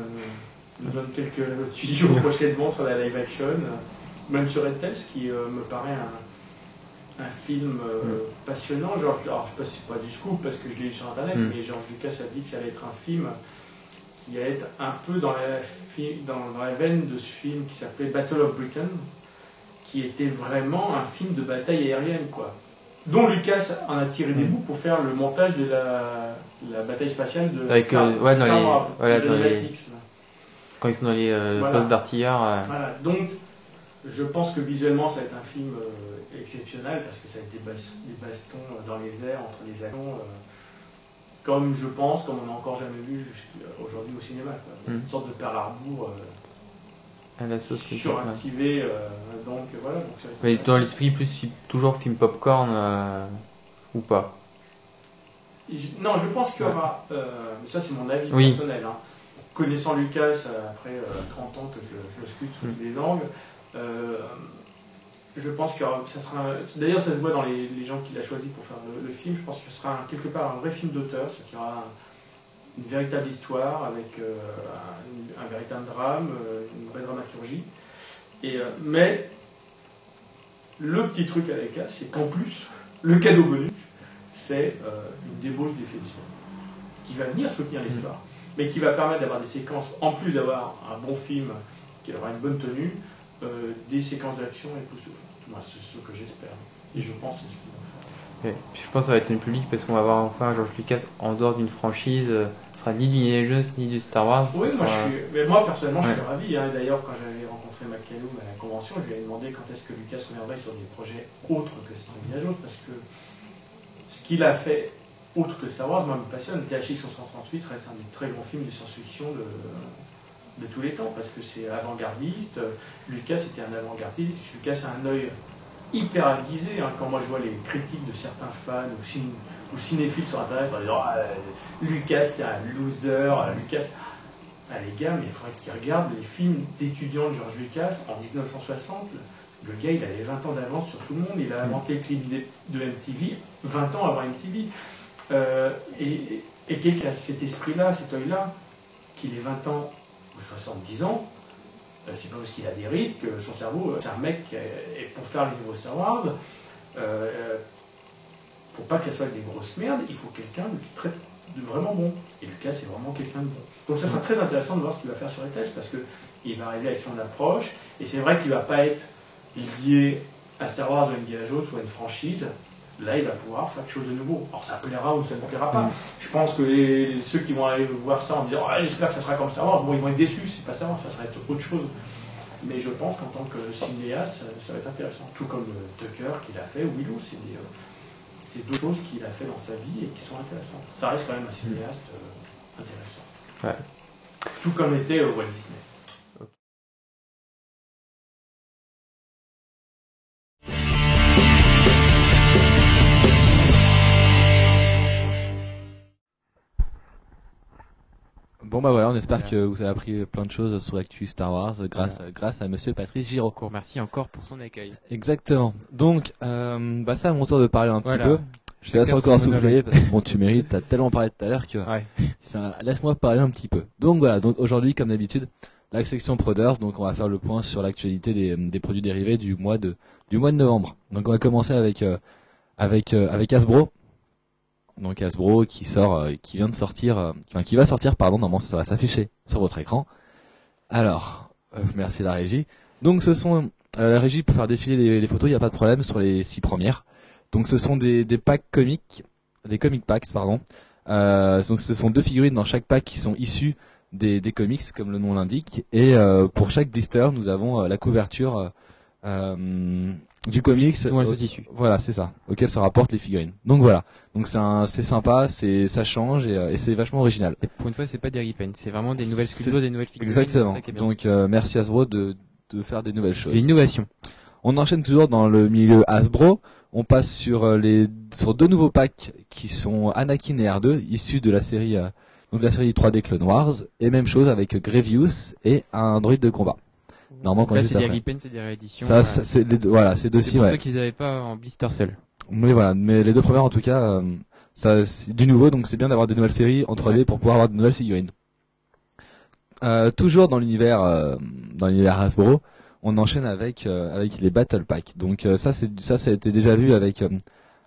nous, donne quelques tuyaux prochainement sur la live action. même sur Red Tails, qui me paraît un, un film passionnant. Alors, je sais pas si c'est pas du scoop parce que je l'ai lu sur internet, Mm. mais George Lucas a dit que ça allait être un film qui allait être un peu dans la, dans, dans la veine de ce film qui s'appelait Battle of Britain, qui était vraiment un film de bataille aérienne, quoi. Dont Lucas en a tiré des Mm. bouts pour faire le montage de la, la bataille spatiale de Avec, Star, ouais, dans Star les- Wars, voilà, de dans les- Animatics, là. Quand ils sont dans les euh, Voilà. postes d'artilleurs. euh, Voilà, donc je pense que visuellement ça va être un film euh, exceptionnel parce que ça va être des, bas- des bastons dans les airs entre les avions, comme je pense, comme on n'a encore jamais vu aujourd'hui au cinéma. quoi. Mm. Une sorte de Pearl Harbor à la sauce. suractivé, euh, donc voilà. Donc, Mais dans l'esprit, plus toujours film popcorn euh, ou pas. Je- Non, je pense qu'il y aura, euh, ça c'est mon avis Oui. personnel, hein. connaissant Lucas euh, après euh, 30 ans que je, je le scrute sous Mm. tous les angles, je pense que ça sera. D'ailleurs, ça se voit dans les, les gens qu'il a choisis pour faire le, le film. Je pense que ce sera quelque part un vrai film d'auteur, c'est qu'il y aura un- une véritable histoire avec euh, un, un véritable drame, euh, une vraie dramaturgie. Et, euh, mais le petit truc avec ça, c'est qu'en plus, le cadeau bonus, c'est une débauche d'effectifs qui va venir soutenir l'histoire, mais qui va permettre d'avoir des séquences, en plus d'avoir un bon film qui aura une bonne tenue, euh, des séquences d'action époustouflantes. Moi, c'est ce que j'espère. Et je pense que c'est ce qu'ils vont faire. Je pense que ça va être une public parce qu'on va avoir enfin George Lucas en dehors d'une franchise. Sera ni du Jones ni du Star Wars. Oui, moi, sera- je suis, mais moi personnellement, je suis ravi. hein. D'ailleurs, quand j'avais rencontré McCallum à la convention, je lui ai demandé quand est-ce que Lucas reviendrait sur des projets autres que Star Jones, parce que ce qu'il a fait autre que Star Wars, moi, me passionne. THX 138 reste un des très grands films de science-fiction de, de tous les temps, parce que c'est avant-gardiste. Lucas était un avant-gardiste. Lucas a un œil hyper aiguisé. hein. Quand moi je vois les critiques de certains fans ou, cin- ou cinéphiles sur Internet en disant Ah, Lucas c'est un loser, euh, Lucas. Ah, les gars, mais il faudrait qu'ils regardent les films d'étudiants de George Lucas en 1960. Le gars, il avait 20 ans d'avance sur tout le monde. Il a inventé le clip de MTV 20 ans avant MTV. Euh, et et quelqu'un a cet esprit-là, cet œil-là, qu'il ait 20 ans ou 70 ans, euh, c'est pas parce qu'il a des rides que son cerveau, euh, c'est un mec, et pour faire le nouveau Star Wars, pour pas que ça soit des grosses merdes, il faut quelqu'un de, très, de vraiment bon. Et Lucas, c'est vraiment quelqu'un de bon. Donc ça sera très intéressant de voir ce qu'il va faire sur les tests, parce qu'il va arriver avec son approche, et c'est vrai qu'il va pas être lié à Star Wars ou à Indiana Jones ou à une franchise. Là, il va pouvoir faire quelque chose de nouveau. Alors, ça plaira ou ça ne plaira pas. Je pense que les, ceux qui vont aller voir ça en disant Ah, j'espère que ça sera comme Star Wars, bon, ils vont être déçus, c'est pas Star Wars, ça sera autre chose. Mais je pense qu'en tant que cinéaste, ça, ça va être intéressant. Tout comme euh, Tucker qu'il a fait, ou Willow, c'est des, euh, c'est deux choses qu'il a fait dans sa vie et qui sont intéressantes. Ça reste quand même un cinéaste euh, intéressant. Ouais. Tout comme était euh, Walt Disney. Bon bah voilà, on espère Voilà. que vous avez appris plein de choses sur l'actu Star Wars grâce, grâce à Monsieur Patrice Giraud. Merci encore pour son accueil. Exactement. Donc, euh, bah ça, à mon tour de parler un petit peu. Je te laisse encore souffler monologue. parce que bon, tu mérites, t'as tellement parlé tout à l'heure que Ouais. ça, laisse-moi parler un petit peu. Donc voilà, donc aujourd'hui, comme d'habitude, la section Proders, donc on va faire le point sur l'actualité des, des produits dérivés du mois de, du mois de novembre. Donc on va commencer avec, euh, avec, euh, avec Hasbro. Donc Hasbro qui sort, euh, qui vient de sortir, euh, enfin qui va sortir, pardon, normalement ça va s'afficher sur votre écran. Alors, euh, merci la régie. Donc ce sont, la régie peut faire défiler les, photos, il n'y a pas de problème sur les six premières. Donc ce sont des, packs comiques, des comic packs, pardon. Donc ce sont deux figurines dans chaque pack qui sont issues des, comics, comme le nom l'indique. Et pour chaque blister, nous avons la couverture du comics. Issues. Voilà, c'est ça. Auquel se rapportent les figurines. Donc voilà. Donc c'est c'est sympa, c'est ça change et, euh, et c'est vachement original. Et pour une fois, c'est pas des repaints, c'est vraiment des nouvelles sculptures, des nouvelles figurines. Exactement. Donc euh, merci Hasbro de, de faire des nouvelles choses. L'innovation. On enchaîne toujours dans le milieu Hasbro. On passe sur euh, les sur deux nouveaux packs qui sont Anakin et R2 issus de la série euh, donc la série 3D Clone Wars et même chose avec Grievous et un droïde de combat. Normalement quand Là, c'est des repaints, c'est des rééditions. Ça, euh, ça, c'est les deux, voilà, c'est deux c'est ci pour ouais. ceux qu'ils avaient pas en blister seul. Mais voilà, mais les deux premières en tout cas, euh, ça c'est du nouveau, donc c'est bien d'avoir des nouvelles séries en 3D pour pouvoir avoir de nouvelles figurines. Euh, toujours dans l'univers, euh, dans l'univers Hasbro, on enchaîne avec avec les Battle Packs. Donc ça c'est ça ça a été déjà vu avec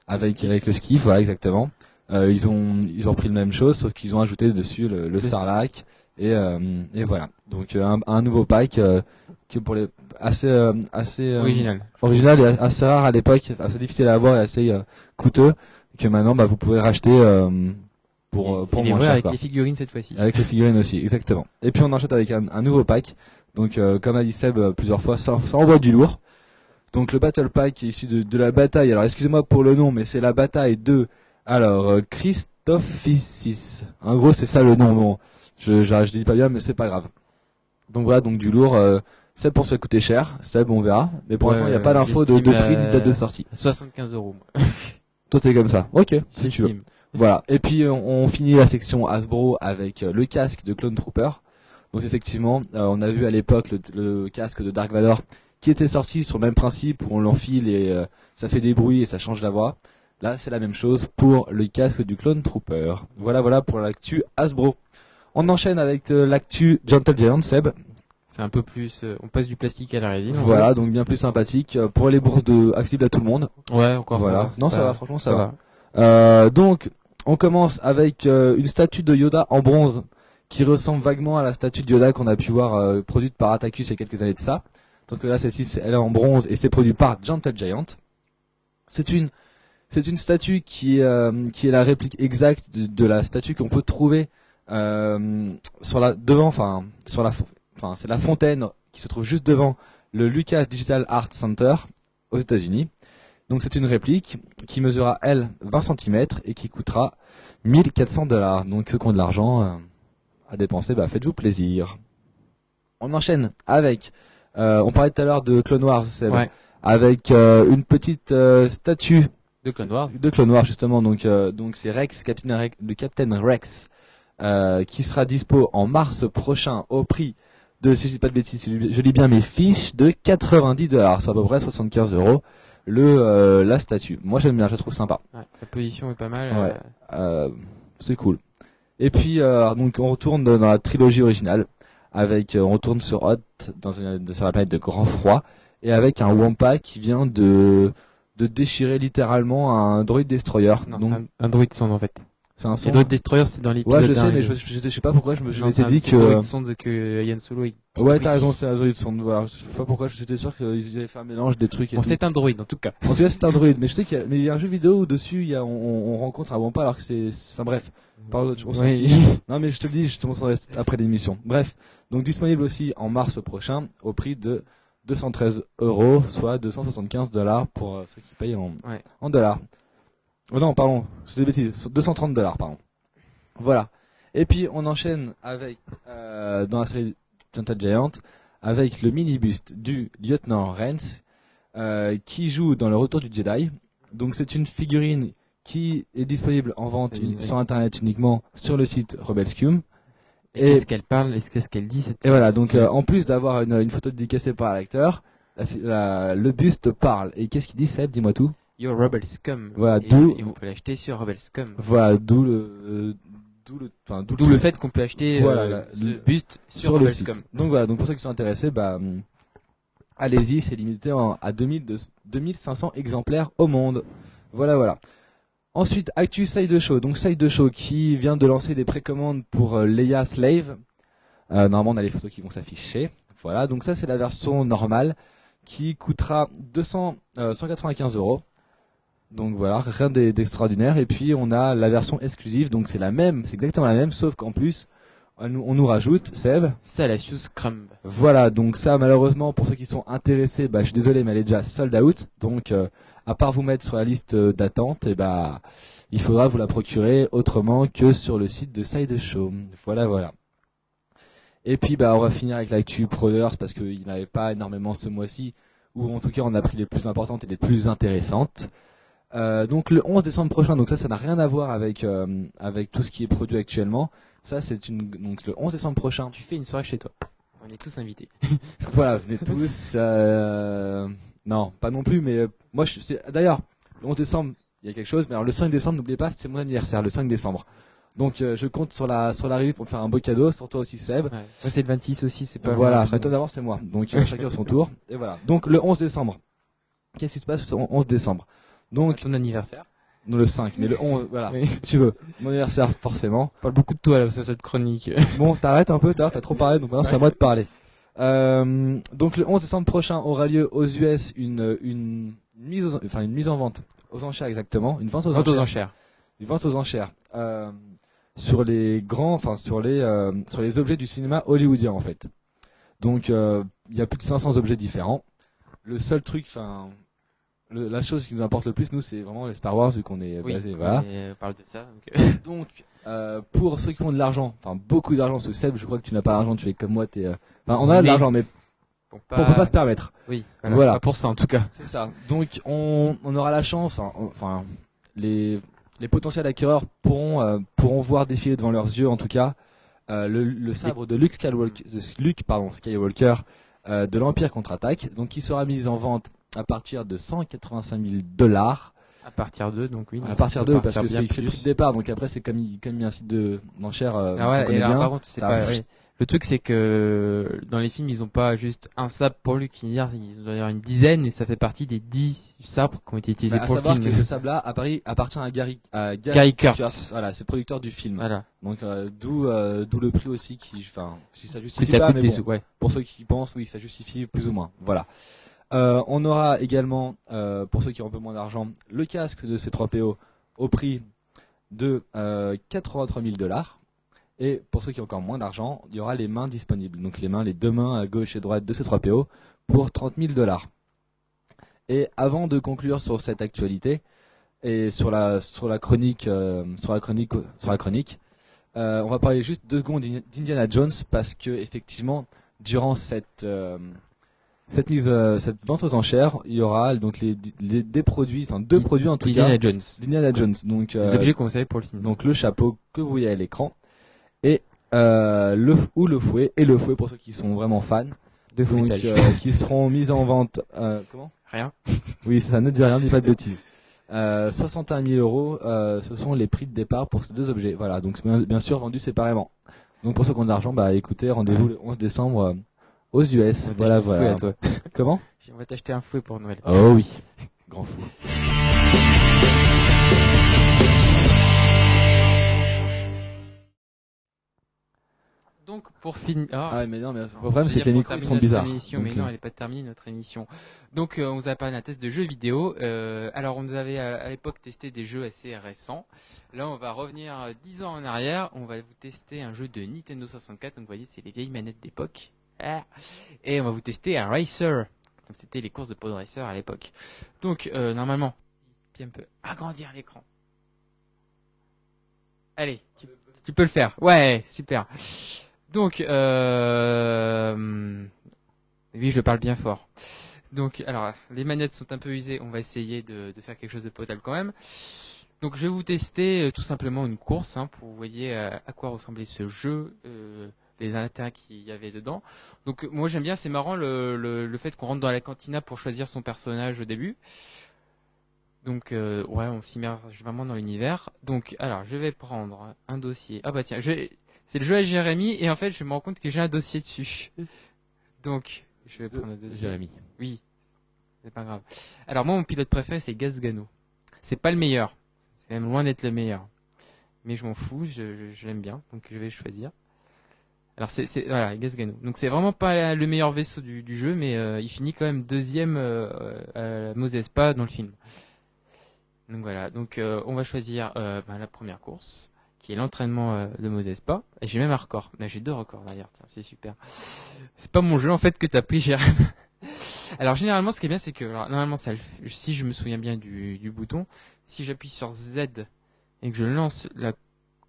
avec avec le skiff, voilà exactement. Ils ont ils ont pris la même chose, sauf qu'ils ont ajouté dessus le, le Sarlacc et euh, et voilà. Donc euh, un, un nouveau pack euh, qui pour les assez assez Original. original et assez rare à l'époque, assez difficile à avoir et assez coûteux que maintenant bah, vous pouvez racheter pour pour moins cher. avec quoi. les figurines cette fois-ci. Avec les figurines aussi, exactement. Et puis on enchaîne avec un, un nouveau pack. Donc euh, comme a dit Seb euh, plusieurs fois, ça, ça envoie du lourd. Donc le Battle Pack est issu de, de la bataille. Alors excusez-moi pour le nom, mais c'est la bataille de alors euh, Christophicis. En gros c'est ça le nom. Bon, je, je, je dis pas bien, mais c'est pas grave. Donc voilà, donc du lourd. Euh, Seb pour se fait coûter cher. Seb on verra. Mais pour l'instant il n'y a pas d'info de, prix ni de date de euh, sortie. 75 euros. Toi t'es comme ça. Ok, si tu veux. Voilà. Et puis euh, on finit la section Hasbro avec euh, le casque de Clone Trooper. Donc effectivement, euh, on a vu à l'époque le, le casque de Dark Vador qui était sorti sur le même principe où on l'enfile et euh, ça fait des bruits et ça change la voix. Là, c'est la même chose pour le casque du Clone Trooper. Voilà, voilà pour l'actu Hasbro. On enchaîne avec euh, l'actu Gentle Giant Seb. C'est un peu plus. euh, on passe du plastique à la résine. Voilà, donc bien plus sympathique euh, pour les bourses de accessibles à tout le monde. Ouais, encore. voilà. non, ça va, franchement, ça, ça va. va. Euh, donc, on commence avec euh, une statue de Yoda en bronze qui ressemble vaguement à la statue de Yoda qu'on a pu voir euh, produite par Atticus il y a quelques années de ça. Donc là, celle-ci, elle est en bronze et c'est produit par Gentle Giant. C'est une C'est une statue qui, euh, qui est la réplique exacte de, de la statue qu'on peut trouver euh, sur la devant, enfin sur la, enfin c'est la fontaine qui se trouve juste devant le Lucas Digital Art Center aux États-Unis. Donc c'est une réplique qui mesurera elle 20 cm et qui coûtera 1400 dollars. Donc ceux qui ont de l'argent euh, à dépenser, bah faites-vous plaisir. On enchaîne avec, euh, on parlait tout à l'heure de Clone Wars, Ouais. avec euh, une petite euh, statue De Clone Wars. de Clone Wars justement. Donc euh, donc c'est Rex, Captain Rex, le Captain Rex, euh, qui sera dispo en mars prochain au prix de, si je dis pas de bêtises, je lis- bien mes fiches, de 90 dollars, soit à peu près 75 euros. Le euh, la statue. Moi j'aime bien, je la trouve sympa. Ouais, la position est pas mal. Ouais. euh, Euh, c'est cool. Et puis euh, donc on retourne dans la trilogie originale avec euh, on retourne sur Hot dans une, sur la planète de Grand Froid et avec un Wampa qui vient de de déchirer littéralement un droid destroyer. Non, donc un, un droid sonde en fait. C'est un son. droid destroyer, c'est dans l'épisode. Ouais, je sais, mais je, je, je sais pas pourquoi je me je m'étais c'est dit c'est que droid sonde que Yann Solo. il- ouais t'as raison c'est un droid sonde. Voilà, je sais pas pourquoi j'étais sûr qu'ils avaient fait un mélange des trucs. Et Bon, c'est un droid en tout cas. En tout cas, c'est un droid. Mais je sais qu'il y a, mais il y a un jeu vidéo où dessus, il y a, on, on on rencontre un Wampa alors que c'est, c'est- enfin bref. Parle- on Oui. Non, mais je te le dis, je te montrerai après l'émission. Bref. Donc, disponible aussi en mars prochain au prix de 213 euros, soit 275 dollars pour euh, ceux qui payent en, Ouais. en dollars. Oh non, pardon. Je dis des bêtises. 230 dollars, pardon. Voilà. Et puis, on enchaîne avec, euh, dans la série Gentle Giant, avec le mini-buste du lieutenant Rens, euh, qui joue dans le Retour du Jedi. Donc c'est une figurine qui est disponible en vente sur internet uniquement sur le site Rebelscum. Et, Et- qu'est-ce qu'elle parle et qu'est-ce qu'elle dit cette Et voilà, donc euh, en plus d'avoir une, une photo dédicacée par l'acteur, la fi- la- le buste parle. Et qu'est-ce qu'il dit Seb? Dis-moi tout. Yo Rebel Scum. Voilà, et, d'où- et vous pouvez l'acheter sur Rebel Scum. Voilà, d'où le, euh, d'où le, enfin, d'où le fait qu'on peut acheter Voilà, euh, ce le- buste sur, sur le Rebel site. Scum. Donc voilà, donc pour ceux qui sont intéressés, bah hum, allez-y, c'est limité en- à 2000 de- 2500 exemplaires au monde. Voilà, voilà. Ensuite, Actu Side Show. Donc Side Show qui vient de lancer des précommandes pour euh, Leia Slave. Euh, normalement, on a les photos qui vont s'afficher. Voilà, donc ça c'est la version normale qui coûtera 200, euh, 195 euros. Donc voilà, rien d'e- d'extraordinaire. Et puis on a la version exclusive, donc c'est la même, c'est exactement la même, sauf qu'en plus on nous, on nous rajoute, Seb. Salacious Crumb. Voilà, donc ça malheureusement pour ceux qui sont intéressés, bah je suis désolé mais elle est déjà sold out. Donc euh, à part vous mettre sur la liste euh, d'attente, et bah il faudra vous la procurer autrement que sur le site de Side Show. Voilà, voilà. Et puis bah on va finir avec l'actu Proders parce qu'il n'y en avait pas énormément ce mois-ci, ou en tout cas on a pris les plus importantes et les plus intéressantes. Euh, donc le 11 décembre prochain, donc ça ça n'a rien à voir avec euh, avec tout ce qui est produit actuellement. Ça c'est une donc le 11 décembre prochain. Tu fais une soirée chez toi. On est tous invités. Voilà, venez tous. euh, Non, pas non plus, mais euh, moi je D'ailleurs, le 11 décembre, il y a quelque chose, mais alors le 5 décembre, n'oubliez pas, c'est mon anniversaire, le 5 décembre. Donc euh, je compte sur la sur l'arrivée pour me faire un beau cadeau, sur toi aussi Seb. Ouais. Moi c'est le 26 aussi, c'est pas Voilà, toi d'abord c'est moi. Donc chacun son tour. Et voilà. Donc le 11 décembre. Qu'est-ce qui se passe le 11 décembre? Donc ton anniversaire. non, le 5, mais le 11, voilà. Oui. Tu veux. Mon anniversaire forcément. On parle beaucoup de toi là sur cette chronique. Bon, t'arrêtes un peu, t'as t'as trop parlé, donc maintenant c'est à moi de parler. Euh, donc le 11 décembre prochain aura lieu aux US une une mise aux- enfin une mise en vente aux enchères exactement, une vente aux Vente enchères, aux enchères. une vente aux enchères euh, sur les grands enfin sur les euh, sur les objets du cinéma hollywoodien en fait. Donc euh, il y a plus de 500 objets différents. Le seul truc enfin le- la chose qui nous importe le plus nous c'est vraiment les Star Wars vu qu'on est Oui, basé voilà. on parle de ça. donc, euh, Donc, euh, pour ceux qui ont de l'argent, enfin beaucoup d'argent, ce Seb, je crois que tu n'as pas d'argent, tu es comme moi, t'es. euh, Enfin, on a de l'argent, mais on peut pas se permettre. Oui, voilà. Voilà. Pas pour ça en tout cas. C'est ça. Donc, on, on aura la chance, enfin, les les potentiels acquéreurs pourront euh, pourront voir défiler devant leurs yeux, en tout cas, euh, le, le sabre de Luke Skywalker, de Luke, pardon, Skywalker euh, de l'Empire contre-attaque, donc qui sera mis en vente à partir de 185 000 dollars. À partir d'eux, donc oui. À partir d'eux, parce que c'est le prix de départ, donc après c'est comme il, comme il y a un site de d'enchères. euh, Ah ouais, et bien. par contre, c'est ça- pas, oui. Le truc, c'est que dans les films, ils ont pas juste un sabre pour lui qui ils ont d'ailleurs une dizaine et ça fait partie des dix sabres qui ont été utilisés Bah, à pour le savoir film. que ce sable-là à Paris appartient à Gary, à Gary Kurtz. Voilà, c'est le producteur du film. Voilà. Donc euh, d'où euh, d'où le prix aussi qui, enfin, si ça justifie à pas, mais bon, sous, ouais. pour ceux qui pensent, oui, ça justifie plus ou moins. Voilà. Euh, on aura également, euh, pour ceux qui ont un peu moins d'argent, le casque de C3PO au prix de euh, 83 000 dollars. Et pour ceux qui ont encore moins d'argent, il y aura les mains disponibles. Donc les mains, les deux mains à gauche et droite de C3PO pour 30 000 dollars. Et avant de conclure sur cette actualité et sur la sur la chronique euh, sur la chronique sur la chronique, euh, on va parler juste deux secondes d'Indi- d'Indiana Jones parce que effectivement durant cette euh, cette mise euh, cette vente aux enchères, il y aura donc les, les- des produits, enfin deux produits en tout Indiana cas Jones. d'Indiana Jones. Donc Des euh, objets qu'on savait pour le film. donc le chapeau que vous voyez à l'écran et euh, le ou le fouet et le fouet pour ceux qui sont vraiment fans. de Donc, euh, qui seront mis en vente. euh, comment? Rien. Oui, ça ne dit rien, dit pas de bêtises. Euh, 61 000 euros, euh, ce sont les prix de départ pour ces deux objets. Voilà, donc bien, sûr vendu séparément. Donc pour ceux qui ont de l'argent, bah écoutez, rendez-vous le 11 décembre euh, aux US. Voilà, voilà. fouet à toi. Comment? On va t'acheter un fouet pour Noël. Oh oui, grand fou. Donc pour finir. Ah mais non, mais le problème c'est que les micros sont bizarres. émission, mais non, euh, elle n'est pas terminée notre émission. Donc euh, on vous a parlé d'un test de jeux vidéo. Euh, alors on nous avait à, à l'époque testé des jeux assez récents. Là on va revenir euh, 10 ans en arrière. On va vous tester un jeu de Nintendo 64. Donc vous voyez c'est les vieilles manettes d'époque. Et on va vous tester un Racer. Comme c'était les courses de Pod Racer à l'époque. Donc euh, normalement, puis un peu agrandir l'écran. Allez, tu, peux le faire. Ouais, super. Donc, euh... oui, je le parle bien fort. Donc, alors, les manettes sont un peu usées. On va essayer de, faire quelque chose de potable quand même. Donc, je vais vous tester euh, tout simplement une course hein, pour vous voyez euh, à quoi ressemblait ce jeu, les intérêts qu'il y avait dedans. Donc, moi, j'aime bien. C'est marrant le, le, le fait qu'on rentre dans la cantina pour choisir son personnage au début. Donc, euh, ouais, on s'immerge vraiment dans l'univers. Donc, alors, je vais prendre un dossier. Ah bah tiens, c'est le jeu à Jérémy et en fait je me rends compte que j'ai un dossier dessus. Donc je vais prendre un dossier. Jérémy. Oui, c'est pas grave. Alors moi mon pilote préféré c'est Gasgano. C'est pas le meilleur, c'est même loin d'être le meilleur. Mais je m'en fous, je, je, je l'aime bien, donc je vais choisir. Alors c'est c'est- voilà Gasgano. Donc c'est vraiment pas le meilleur vaisseau du, jeu, mais euh, il finit quand même deuxième euh, à Mosespa dans le film. Donc voilà, donc euh, on va choisir ben, la première course qui est l'entraînement de Mosespa. Et j'ai même un record. Là, j'ai deux records d'ailleurs, tiens, c'est super. C'est pas mon jeu en fait que t'as pris, Jérém. alors généralement, ce qui est bien, c'est que normalement, si je me souviens bien du bouton, si j'appuie sur Z et que je lance la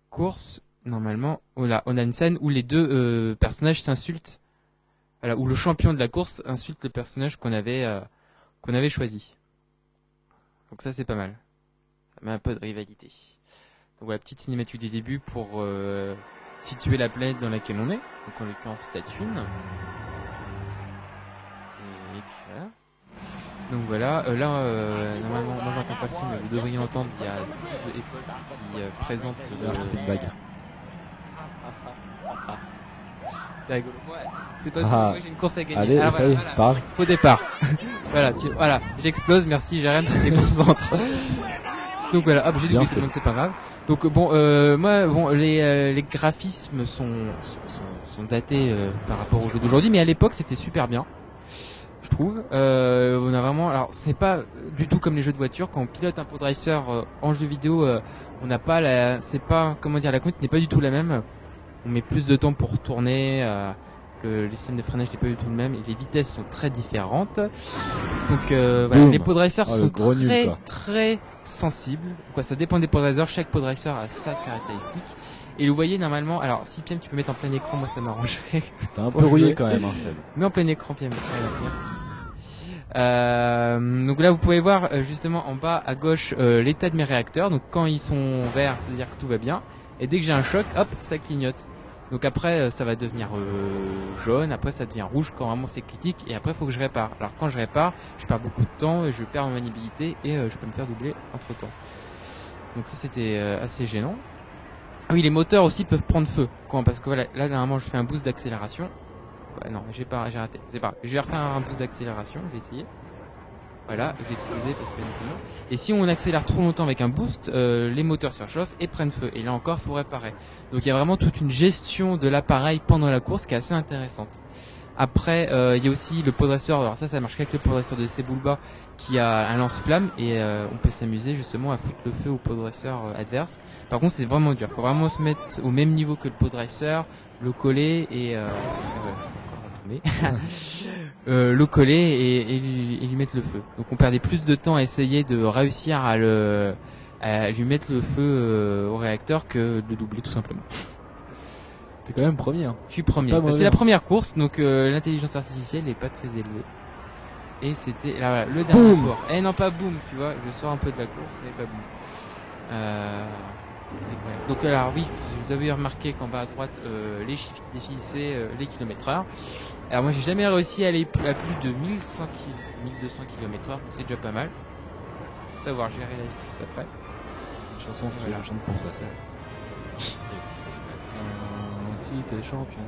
course, normalement, là, on a une scène où les deux euh, personnages s'insultent. Voilà, où le champion de la course insulte le personnage qu'on avait euh, qu'on avait choisi. Donc ça, c'est pas mal. Ça met un peu de rivalité. Donc voilà, petite cinématique du début pour euh, situer la planète dans laquelle on est. Donc en l'occurrence Tatooine. Et, et puis voilà. Donc voilà, euh, là euh, normalement moi j'entends pas le son mais vous devriez l'entendre, il y a épaule qui euh, présente bague. C'est rigolo. Ouais, c'est pas Ah. tout, moi j'ai une course à gagner. Allez, Alors, ça voilà, voilà. parle. Faux départ. voilà, tu, voilà, j'explose, merci Jérém, tu te concentres. Donc voilà, hop, j'ai doublé tout fait. le monde, c'est pas grave. Donc bon, euh, moi, bon, les, euh, les graphismes sont, sont, datés euh, par rapport aux jeux d'aujourd'hui, mais à l'époque c'était super bien, je trouve. Euh, on a vraiment, alors c'est pas du tout comme les jeux de voiture quand on pilote un pod racer euh, en jeu vidéo, on n'a pas la, c'est pas, comment dire, la conduite n'est pas du tout la même. On met plus de temps pour tourner. Euh, le, le système de freinage n'est pas du tout le même et les vitesses sont très différentes. Donc euh, voilà, les pod racers Oh, le sont nul, très très sensibles. Quoi, ça dépend des pod racers. Chaque pod racer a sa caractéristique. Et vous voyez normalement, alors si Piem tu peux mettre en plein écran, moi ça m'arrangerait. T'es un peu rouillé quand même, hein, Seb. Mais en plein écran, Piem. Voilà, merci. Euh, donc là, vous pouvez voir euh, justement en bas à gauche euh, l'état de mes réacteurs. Donc quand ils sont verts, ça veut dire que tout va bien. Et dès que j'ai un choc, hop, ça clignote. Donc après, euh, ça va devenir euh, jaune. Après, ça devient rouge quand vraiment c'est critique. Et après, faut que je répare. Alors quand je répare, je perds beaucoup de temps, et je perds en maniabilité et euh, je peux me faire doubler entre temps. Donc ça, c'était euh, assez gênant. Ah oui, les moteurs aussi peuvent prendre feu. Quand, parce que voilà, là, normalement, je fais un boost d'accélération. Ouais, non, j'ai pas, j'ai raté. C'est pas. Je vais refaire un boost d'accélération. Je vais essayer. Voilà, j'ai explosé parce que. Et si on accélère trop longtemps avec un boost, euh, les moteurs surchauffent et prennent feu. Et là encore, faut réparer. Donc il y a vraiment toute une gestion de l'appareil pendant la course qui est assez intéressante. Après, euh, il y a aussi le podresseur. Alors ça, ça marche qu'avec le podresseur de Sebulba qui a un lance-flamme et euh, on peut s'amuser justement à foutre le feu au podresseur adverse. Par contre, c'est vraiment dur. Faut vraiment se mettre au même niveau que le podresseur, le coller et retomber. Euh, le coller et, et lui, et lui mettre le feu. Donc on perdait plus de temps à essayer de réussir à le à lui mettre le feu euh, au réacteur que de le doubler tout simplement. T'es quand même premier. Hein. Je suis premier. C'est la première course, donc euh, l'intelligence artificielle n'est pas très élevée. Et c'était là voilà, le dernier tour. Eh non pas boum, tu vois, je sors un peu de la course, mais pas boum. Euh. Donc alors oui, vous avez remarqué qu'en bas à droite, euh, les chiffres qui c'est euh, les kilomètres heure. Alors moi j'ai jamais réussi à aller à plus de 1100 km, 1200 km heure, donc c'est déjà pas mal. Faut savoir gérer la vitesse après. Chanson, tu Voilà. chante pour toi, ça. Si t'es champion.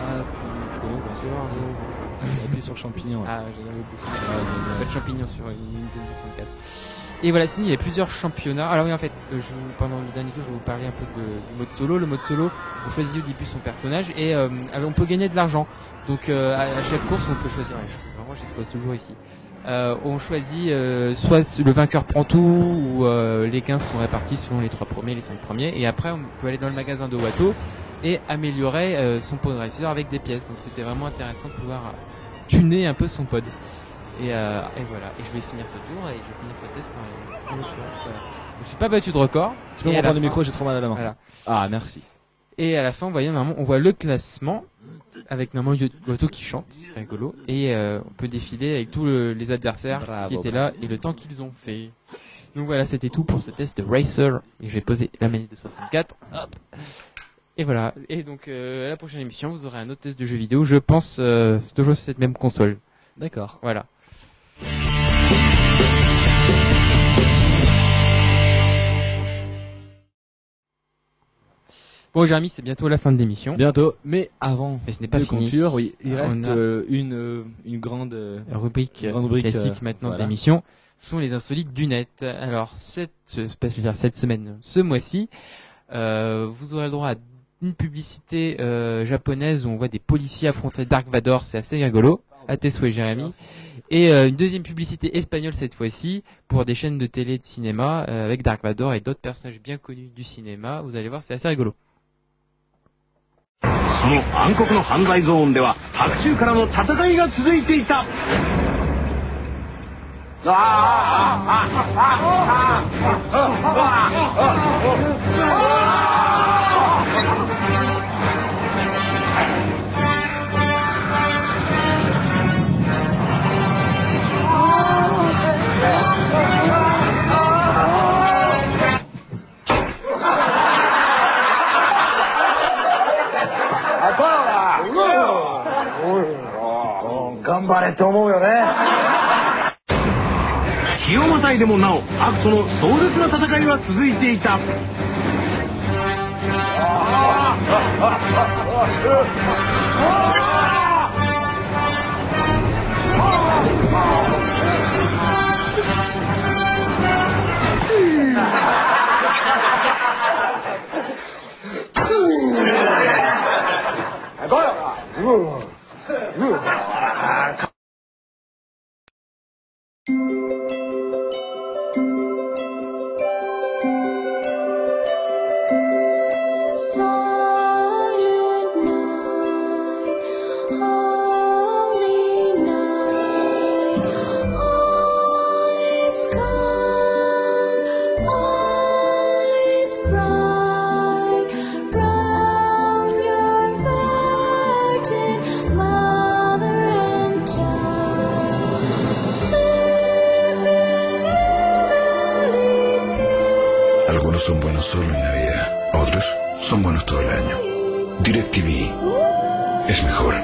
Appuie Sur le... Appuie sur champignon. Ah, j'en avais beaucoup. Pas de champignons sur une Nintendo 64. Et voilà, sinon il y a plusieurs championnats. Alors oui, en fait, euh, je vous, pendant le dernier tour, je vais vous parler un peu de- du mode solo. Le mode solo, on choisit au début son personnage et euh, on peut gagner de l'argent. Donc euh, à, chaque course, on peut choisir. vraiment, j'expose toujours ici. Euh, on choisit euh, soit le vainqueur prend tout ou euh, les gains sont répartis selon les trois premiers, les cinq premiers. Et après, on peut aller dans le magasin de Watto et améliorer son pod racer avec des pièces. Donc c'était vraiment intéressant de pouvoir tuner un peu son pod. Et, euh, et voilà. Et je vais finir ce tour et je vais finir ce test en, en l'occurrence. Voilà. Donc j'ai pas battu de record. Tu peux me reprendre le micro, j'ai trop mal à la main. Voilà. Ah, merci. Et à la fin, vous voyez, normalement, on voit le classement avec normalement Loto qui chante, c'est rigolo. Et euh, on peut défiler avec tous le- les adversaires Bravo, qui étaient là et le temps qu'ils ont fait. Donc voilà, c'était tout pour ce test de Racer. Et je vais poser la manette de 64. Hop. Et voilà. Et donc euh, à la prochaine émission, vous aurez un autre test de jeu vidéo. Je pense euh, toujours sur cette même console. D'accord. Voilà. Bon, Jérémy, c'est bientôt la fin de l'émission. Bientôt, mais avant Mais ce n'est pas de fini. conclure, oui, il reste euh, une, euh, une grande. euh, La rubrique, Une grande rubrique, classique euh, maintenant voilà. de l'émission sont les insolites du net. Alors cette, cette semaine, ce mois-ci, vous aurez le droit à une publicité japonaise où on voit des policiers affronter Dark Vador, c'est assez rigolo À tes souhaits, Jérémy. Et euh, une deuxième publicité espagnole cette fois-ci pour des chaînes de télé et de cinéma euh, avec Dark Vador et d'autres personnages bien connus du cinéma. Vous allez voir, c'est assez rigolo. その暗黒の犯罪ゾーンでは白昼からの戦いが続いていた 頑張れって思うよね。日をまたいでもなお悪との壮絶な戦いは続いていた入口啊！Algunos son buenos solo en Navidad, otros? Son buenos todo el año. DirecTV es mejor.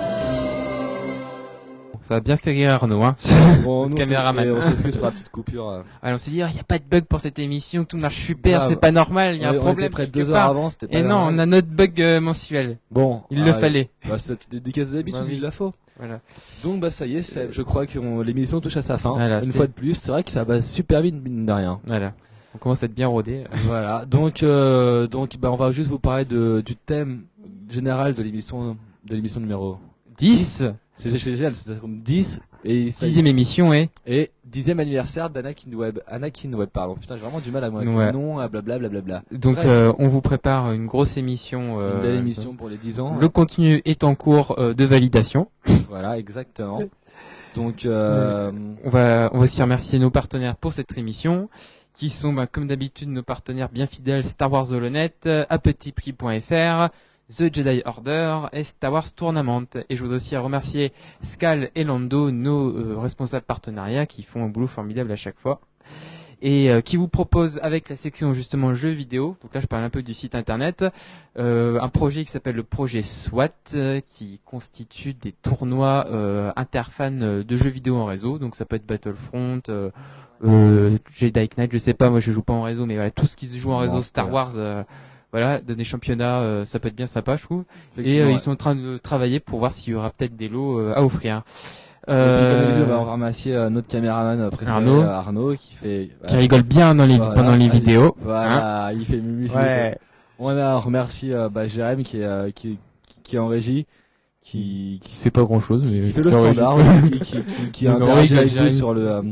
Ça a bien fait rire Arnaud, hein. Bon, nous, on s'est- Caméraman. on s'excuse pour la petite coupure. euh. Alors on s'est dit, il n'y a pas de bug pour cette émission, tout marche super, c'est pas normal, il y a On- un on problème. était près de deux heures part. avant, c'était pas Et non, on a notre bug euh, mensuel. Bon, Il le ah, fallait. Bah, c'est la petite dédicace d'habitude, Bah oui. il la faut. Voilà. Donc bah ça y est, je crois que on- l'émission touche à sa fin. Voilà, une fois de plus, c'est vrai que ça va super vite mine de rien. Voilà. On commence à être bien rodé. Voilà. Donc euh, donc bah on va juste vous parler de du thème général de l'émission de l'émission numéro 10. C'est génial, c'est comme 10 et ça- Dixième émission et et dixième anniversaire d'Anakin Web. Anakin Web, pardon. Putain, j'ai vraiment du mal à moi avec Ouais. le nom, à blablabla, blablabla. donc Bref, euh, on vous prépare une grosse émission. une euh, belle émission pour les 10 ans. Le contenu est en cours euh, de validation. Voilà, exactement. Donc, euh, On va, on va aussi remercier nos partenaires pour cette émission, qui sont, bah, comme d'habitude, nos partenaires bien fidèles Star Wars Holonet, euh, appetitprix.fr, The Jedi Order et Star Wars Tournament. Et je voudrais aussi remercier Scal et Lando, nos euh, responsables partenariats, qui font un boulot formidable à chaque fois. Et euh, qui vous propose avec la section justement jeux vidéo, donc là je parle un peu du site internet, euh, un projet qui s'appelle le projet SWAT, euh, qui constitue des tournois euh, interfans de jeux vidéo en réseau. Donc ça peut être Battlefront, euh, Jedi Knight, je sais pas, moi je joue pas en réseau, mais voilà tout ce qui se joue en réseau. Star Wars, euh, voilà, dans des championnats, euh, ça peut être bien sympa, je trouve. Et euh, ouais. ils sont en train de travailler pour voir s'il y aura peut-être des lots euh, à offrir. et puis, Euh, d'habitude, bah, on va remercier euh, notre caméraman euh, préféré, Arnaud. Arnaud, qui fait, qui rigole bien dans les, Voilà, pendant les vidéos. hein. Voilà, il fait musique. Ouais. On a remercié bah, Jérém qui est, euh, qui, qui est en régie, qui, qui fait pas grand chose, mais qui fait le qui standard, qui, qui, qui, qui Non, interagit avec nous sur le, euh,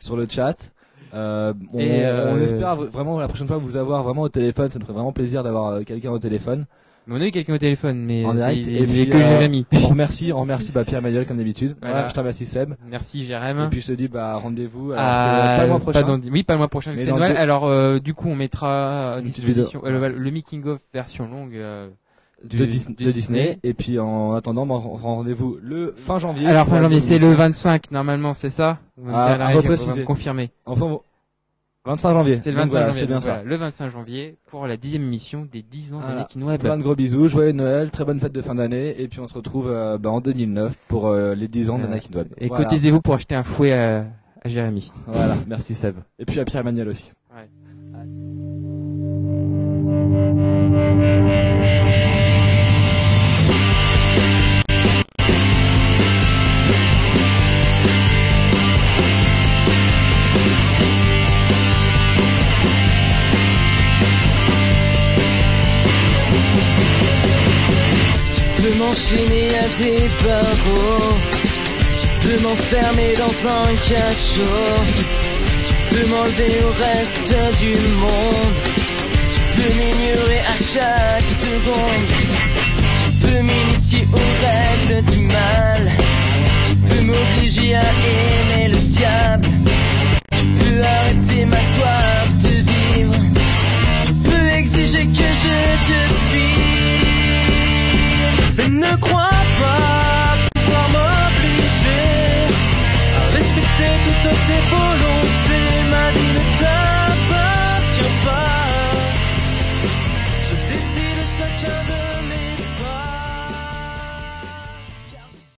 sur le chat. Euh, on, Et, euh, on espère vraiment la prochaine fois vous avoir vraiment au téléphone. Ça me ferait vraiment plaisir d'avoir euh, quelqu'un au téléphone. Mais on a eu quelqu'un au téléphone, mais en direct. Et puis, que euh, Jérémy. on remercie, on remercie bah, Pierre Manuel comme d'habitude. Voilà. Voilà. je te remercie Seb. Merci Jérém. Et puis je te dis bah rendez-vous. alors, Ah, pas le mois prochain. dans- oui, pas le mois prochain, c'est Noël. deux- Alors, euh, du coup, on mettra Une petite vidéo. euh, le, le making of version longue euh, de, Dis- de Disney. Et puis en attendant, on se rend rendez-vous le fin janvier. Alors, fin la janvier, c'est le émission. 25, normalement, c'est ça? Vous Ah, confirmer. Enfin, bon, 25 janvier. C'est le Donc 25 voilà, janvier. C'est bien donc ça. voilà, le 25 janvier pour la dixième émission des 10 ans Voilà. d'Anakin Web. Plein de gros bisous, joyeux Noël, très bonne fête de fin d'année, et puis on se retrouve euh, bah, en 2009 pour euh, les 10 ans d'Anakin Web. Et Voilà. cotisez-vous pour acheter un fouet à, à Jérémy. Voilà, merci Seb. Et puis à Pierre Manuel aussi. M'enchaîner à tes barreaux. Tu peux m'enfermer dans un cachot. Tu peux m'enlever au reste du monde. Tu peux m'ignorer à chaque seconde. Tu peux m'initier aux règles du mal. Tu peux m'obliger à aimer le diable. Tu peux arrêter ma soif de vivre. Tu peux exiger que je te suive mais ne crois pas pouvoir m'obliger à respecter toutes tes